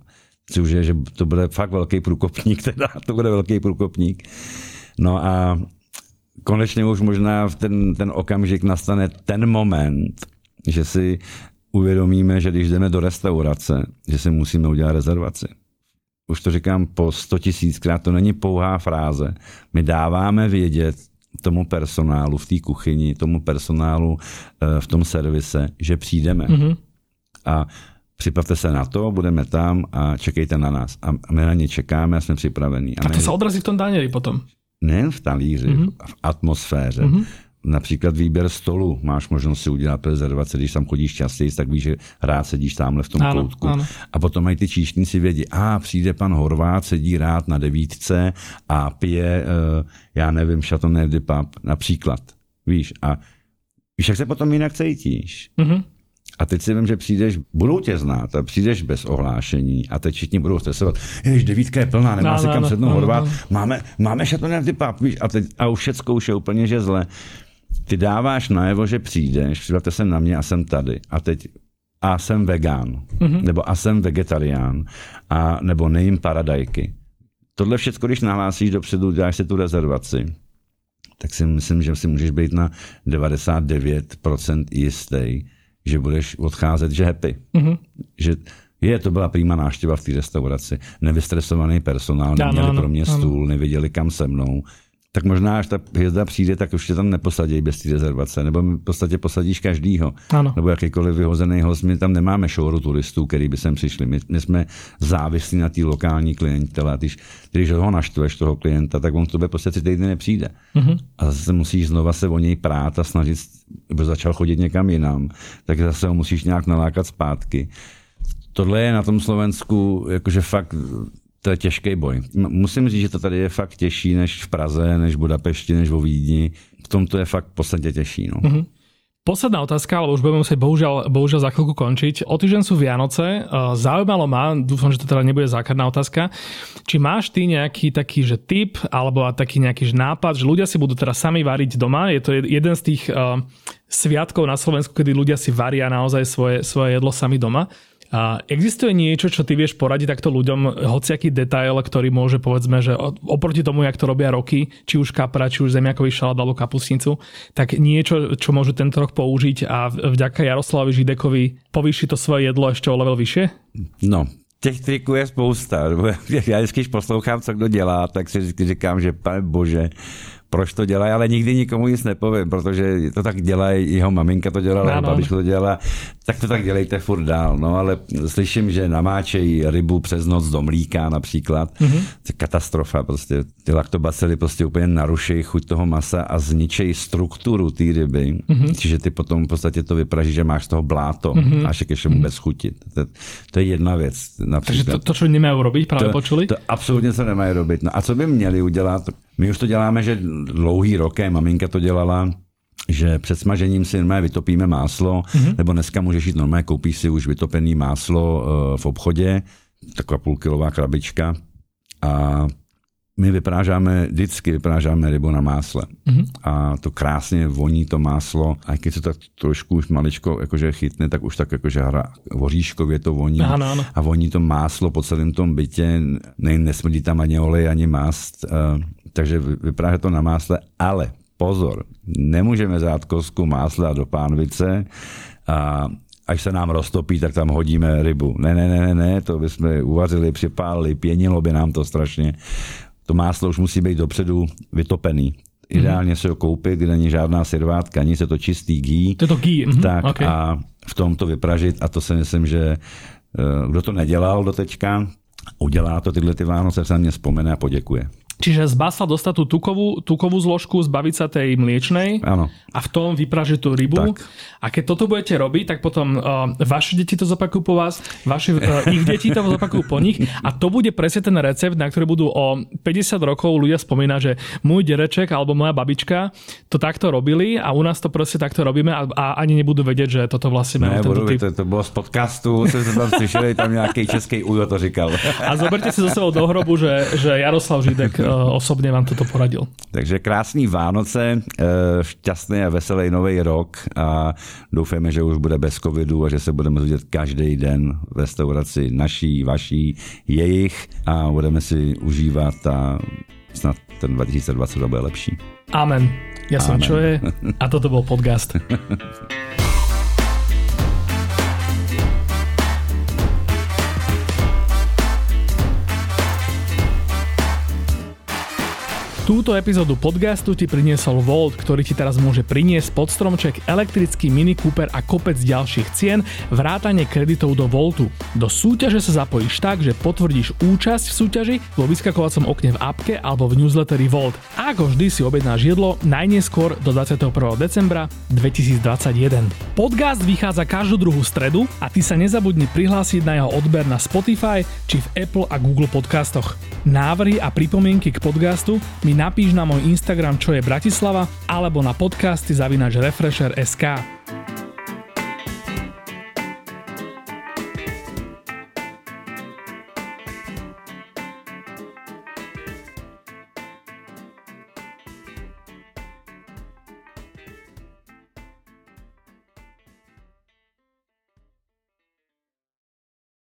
chci už je, že to bude fakt velký průkopník, teda to bude velký průkopník. No a konečně už možná v ten, ten okamžik nastane ten moment, že si uvědomíme, že když jdeme do restaurace, že si musíme udělat rezervaci. Už to říkám po 100 tisíckrát, to není pouhá fráze. My dáváme vědět tomu personálu v té kuchyni, tomu personálu eh, v tom servise, že přijdeme. Mm-hmm. A připravte se na to, budeme tam a čekejte na nás. A my na ně čekáme a jsme připravení. A, a to se odrazí v tom daněri potom? Nejen v talíři, mm-hmm. v atmosféře. Mm-hmm například výběr stolu. Máš možnost si udělat rezervaci, když tam chodíš častěji, tak víš, že rád sedíš tamhle v tom ano, koutku. Ano. A potom mají ty číšníci vědí, a přijde pan Horvát, sedí rád na devítce a pije, uh, já nevím, Chateauneuf de Pap, například. Víš, a víš, jak se potom jinak cítíš. Mm-hmm. A teď si vím, že přijdeš, budou tě znát a přijdeš bez ohlášení a teď všichni budou stresovat. Jež devítka je plná, nemá no, se kam no, sednout no, horvát. No. Máme, máme Chateauneuf de Pap, víš, a, teď, a už všecko už je úplně že zle ty dáváš najevo, že přijdeš, přijdete se na mě a jsem tady. A teď a jsem vegán, mm-hmm. nebo a jsem vegetarián, a, nebo nejím paradajky. Tohle všechno, když nahlásíš dopředu, děláš si tu rezervaci, tak si myslím, že si můžeš být na 99% jistý, že budeš odcházet, že happy. Mm-hmm. Že je, to byla prýma náštěva v té restauraci. Nevystresovaný personál, neměli ano, pro mě ano. stůl, nevěděli kam se mnou tak možná, až ta hvězda přijde, tak už tě tam neposadí bez té rezervace, nebo v podstatě posadíš každýho. Ano. Nebo jakýkoliv vyhozený host. My tam nemáme šouru turistů, který by sem přišli. My, my jsme závislí na té lokální klientele. Když, když ho naštveš toho klienta, tak on k tobě prostě tři týdny nepřijde. Mm-hmm. A zase musíš znova se o něj prát a snažit, aby začal chodit někam jinam. Tak zase ho musíš nějak nalákat zpátky. Tohle je na tom Slovensku jakože fakt to je těžký boj. Musím říct, že to tady je fakt těžší než v Praze, než v Budapešti, než vo Vídni. V tom to je fakt v podstatě těžší. No. Mm-hmm. Posledná otázka, ale už budeme musieť bohužiaľ, bohužiaľ za chvíľku končiť. O týždeň sú Vianoce. Zaujímalo ma, dúfam, že to teda nebude základná otázka, či máš ty nejaký taký že tip alebo taký nejaký že nápad, že ľudia si budú teda sami variť doma. Je to jeden z tých uh, sviatkov na Slovensku, kedy ľudia si varia naozaj svoje, svoje jedlo sami doma. A existuje niečo, čo ty vieš poradiť takto ľuďom, hociaký detail, ktorý môže povedzme, že oproti tomu, jak to robia roky, či už kapra, či už zemiakový šalát alebo kapusnicu, tak niečo, čo môžu tento rok použiť a vďaka Jaroslavovi Židekovi povýši to svoje jedlo ešte o level vyššie? No, těch triků je spousta. Já vždycky, když poslouchám, co kdo dělá, tak si vždycky říkám, že pane bože, proč to dělají, ale nikdy nikomu nic nepovím, protože to tak dělají, jeho maminka to dělala, jeho babička to dělala, tak to tak dělejte furt dál. No ale slyším, že namáčejí rybu přes noc do mlíka například. Mm-hmm. To je katastrofa prostě. Ty laktobacily prostě úplně naruší chuť toho masa a zničejí strukturu té ryby. Mm-hmm. Čiže ty potom v podstatě to vypraží, že máš z toho bláto mm-hmm. a ještě mm-hmm. bez chuti. To, to, je jedna věc. Například. Takže to, to, co nemají robiť, právě to, počuli? To absolutně se nemají robiť. No a co by měli udělat? My už to děláme, že dlouhý rokem, maminka to dělala, že před smažením si normálně vytopíme máslo, mm-hmm. nebo dneska můžeš jít normálně, koupíš si už vytopený máslo uh, v obchodě, taková půlkilová krabička a my vyprážáme, vždycky vyprážáme rybu na másle. Mm-hmm. A to krásně voní to máslo. A když se tak trošku už maličko jakože chytne, tak už tak jakože hra voříškově to voní. Ano, ano. A voní to máslo po celém tom bytě. Ne, nesmrdí tam ani olej, ani mast. Uh, takže vypráže to na másle. Ale pozor, nemůžeme zát kosku másla do pánvice a až se nám roztopí, tak tam hodíme rybu. Ne, ne, ne, ne, ne, to bychom uvařili, připálili, pěnilo by nám to strašně. To máslo už musí být dopředu vytopený. Ideálně se ho koupit, kde není žádná servátka, nic, je to čistý gý. To je to gý. Mhm, tak okay. a v tom to vypražit a to si myslím, že eh, kdo to nedělal do teďka, udělá to tyhle ty Vánoce, se na mě vzpomene a poděkuje. Čiže z basa dostať tú tukovú, tukovú zložku, zbaviť sa tej mliečnej Áno. a v tom vypražiť tú rybu. Tak. A keď toto budete robiť, tak potom uh, vaše deti to zopakujú po vás, vaše, uh, ich deti to zopakujú po nich a to bude presne ten recept, na ktorý budú o 50 rokov ľudia spomínať, že môj dereček alebo moja babička to takto robili a u nás to proste takto robíme a, a ani nebudú vedieť, že toto vlastne ne, tento typ. To, to bylo z podcastu, sme tam slyšeli, tam nejaký český ujo to říkal. A zoberte si zo sebou do hrobu, že, že Jaroslav Židek osobně vám toto poradil. Takže krásný Vánoce, eh, šťastný a veselý nový rok a doufáme, že už bude bez covidu a že se budeme vidět každý den v restauraci naší, vaší, jejich a budeme si užívat a snad ten 2020 bude lepší. Amen. Ja som čo je a toto bol podcast. Túto epizódu podcastu ti priniesol Volt, ktorý ti teraz môže priniesť pod stromček elektrický Mini Cooper a kopec ďalších cien, vrátanie kreditov do Voltu. Do súťaže sa zapojíš tak, že potvrdíš účasť v súťaži vo vyskakovacom okne v apke alebo v newsletteri Volt. A ako vždy si objednáš jedlo najneskôr do 21. decembra 2021. Podcast vychádza každú druhú stredu a ty sa nezabudni prihlásiť na jeho odber na Spotify či v Apple a Google podcastoch. Návrhy a pripomienky k podcastu napíš na môj Instagram, čo je Bratislava, alebo na podcasty zavinač Refresher.sk.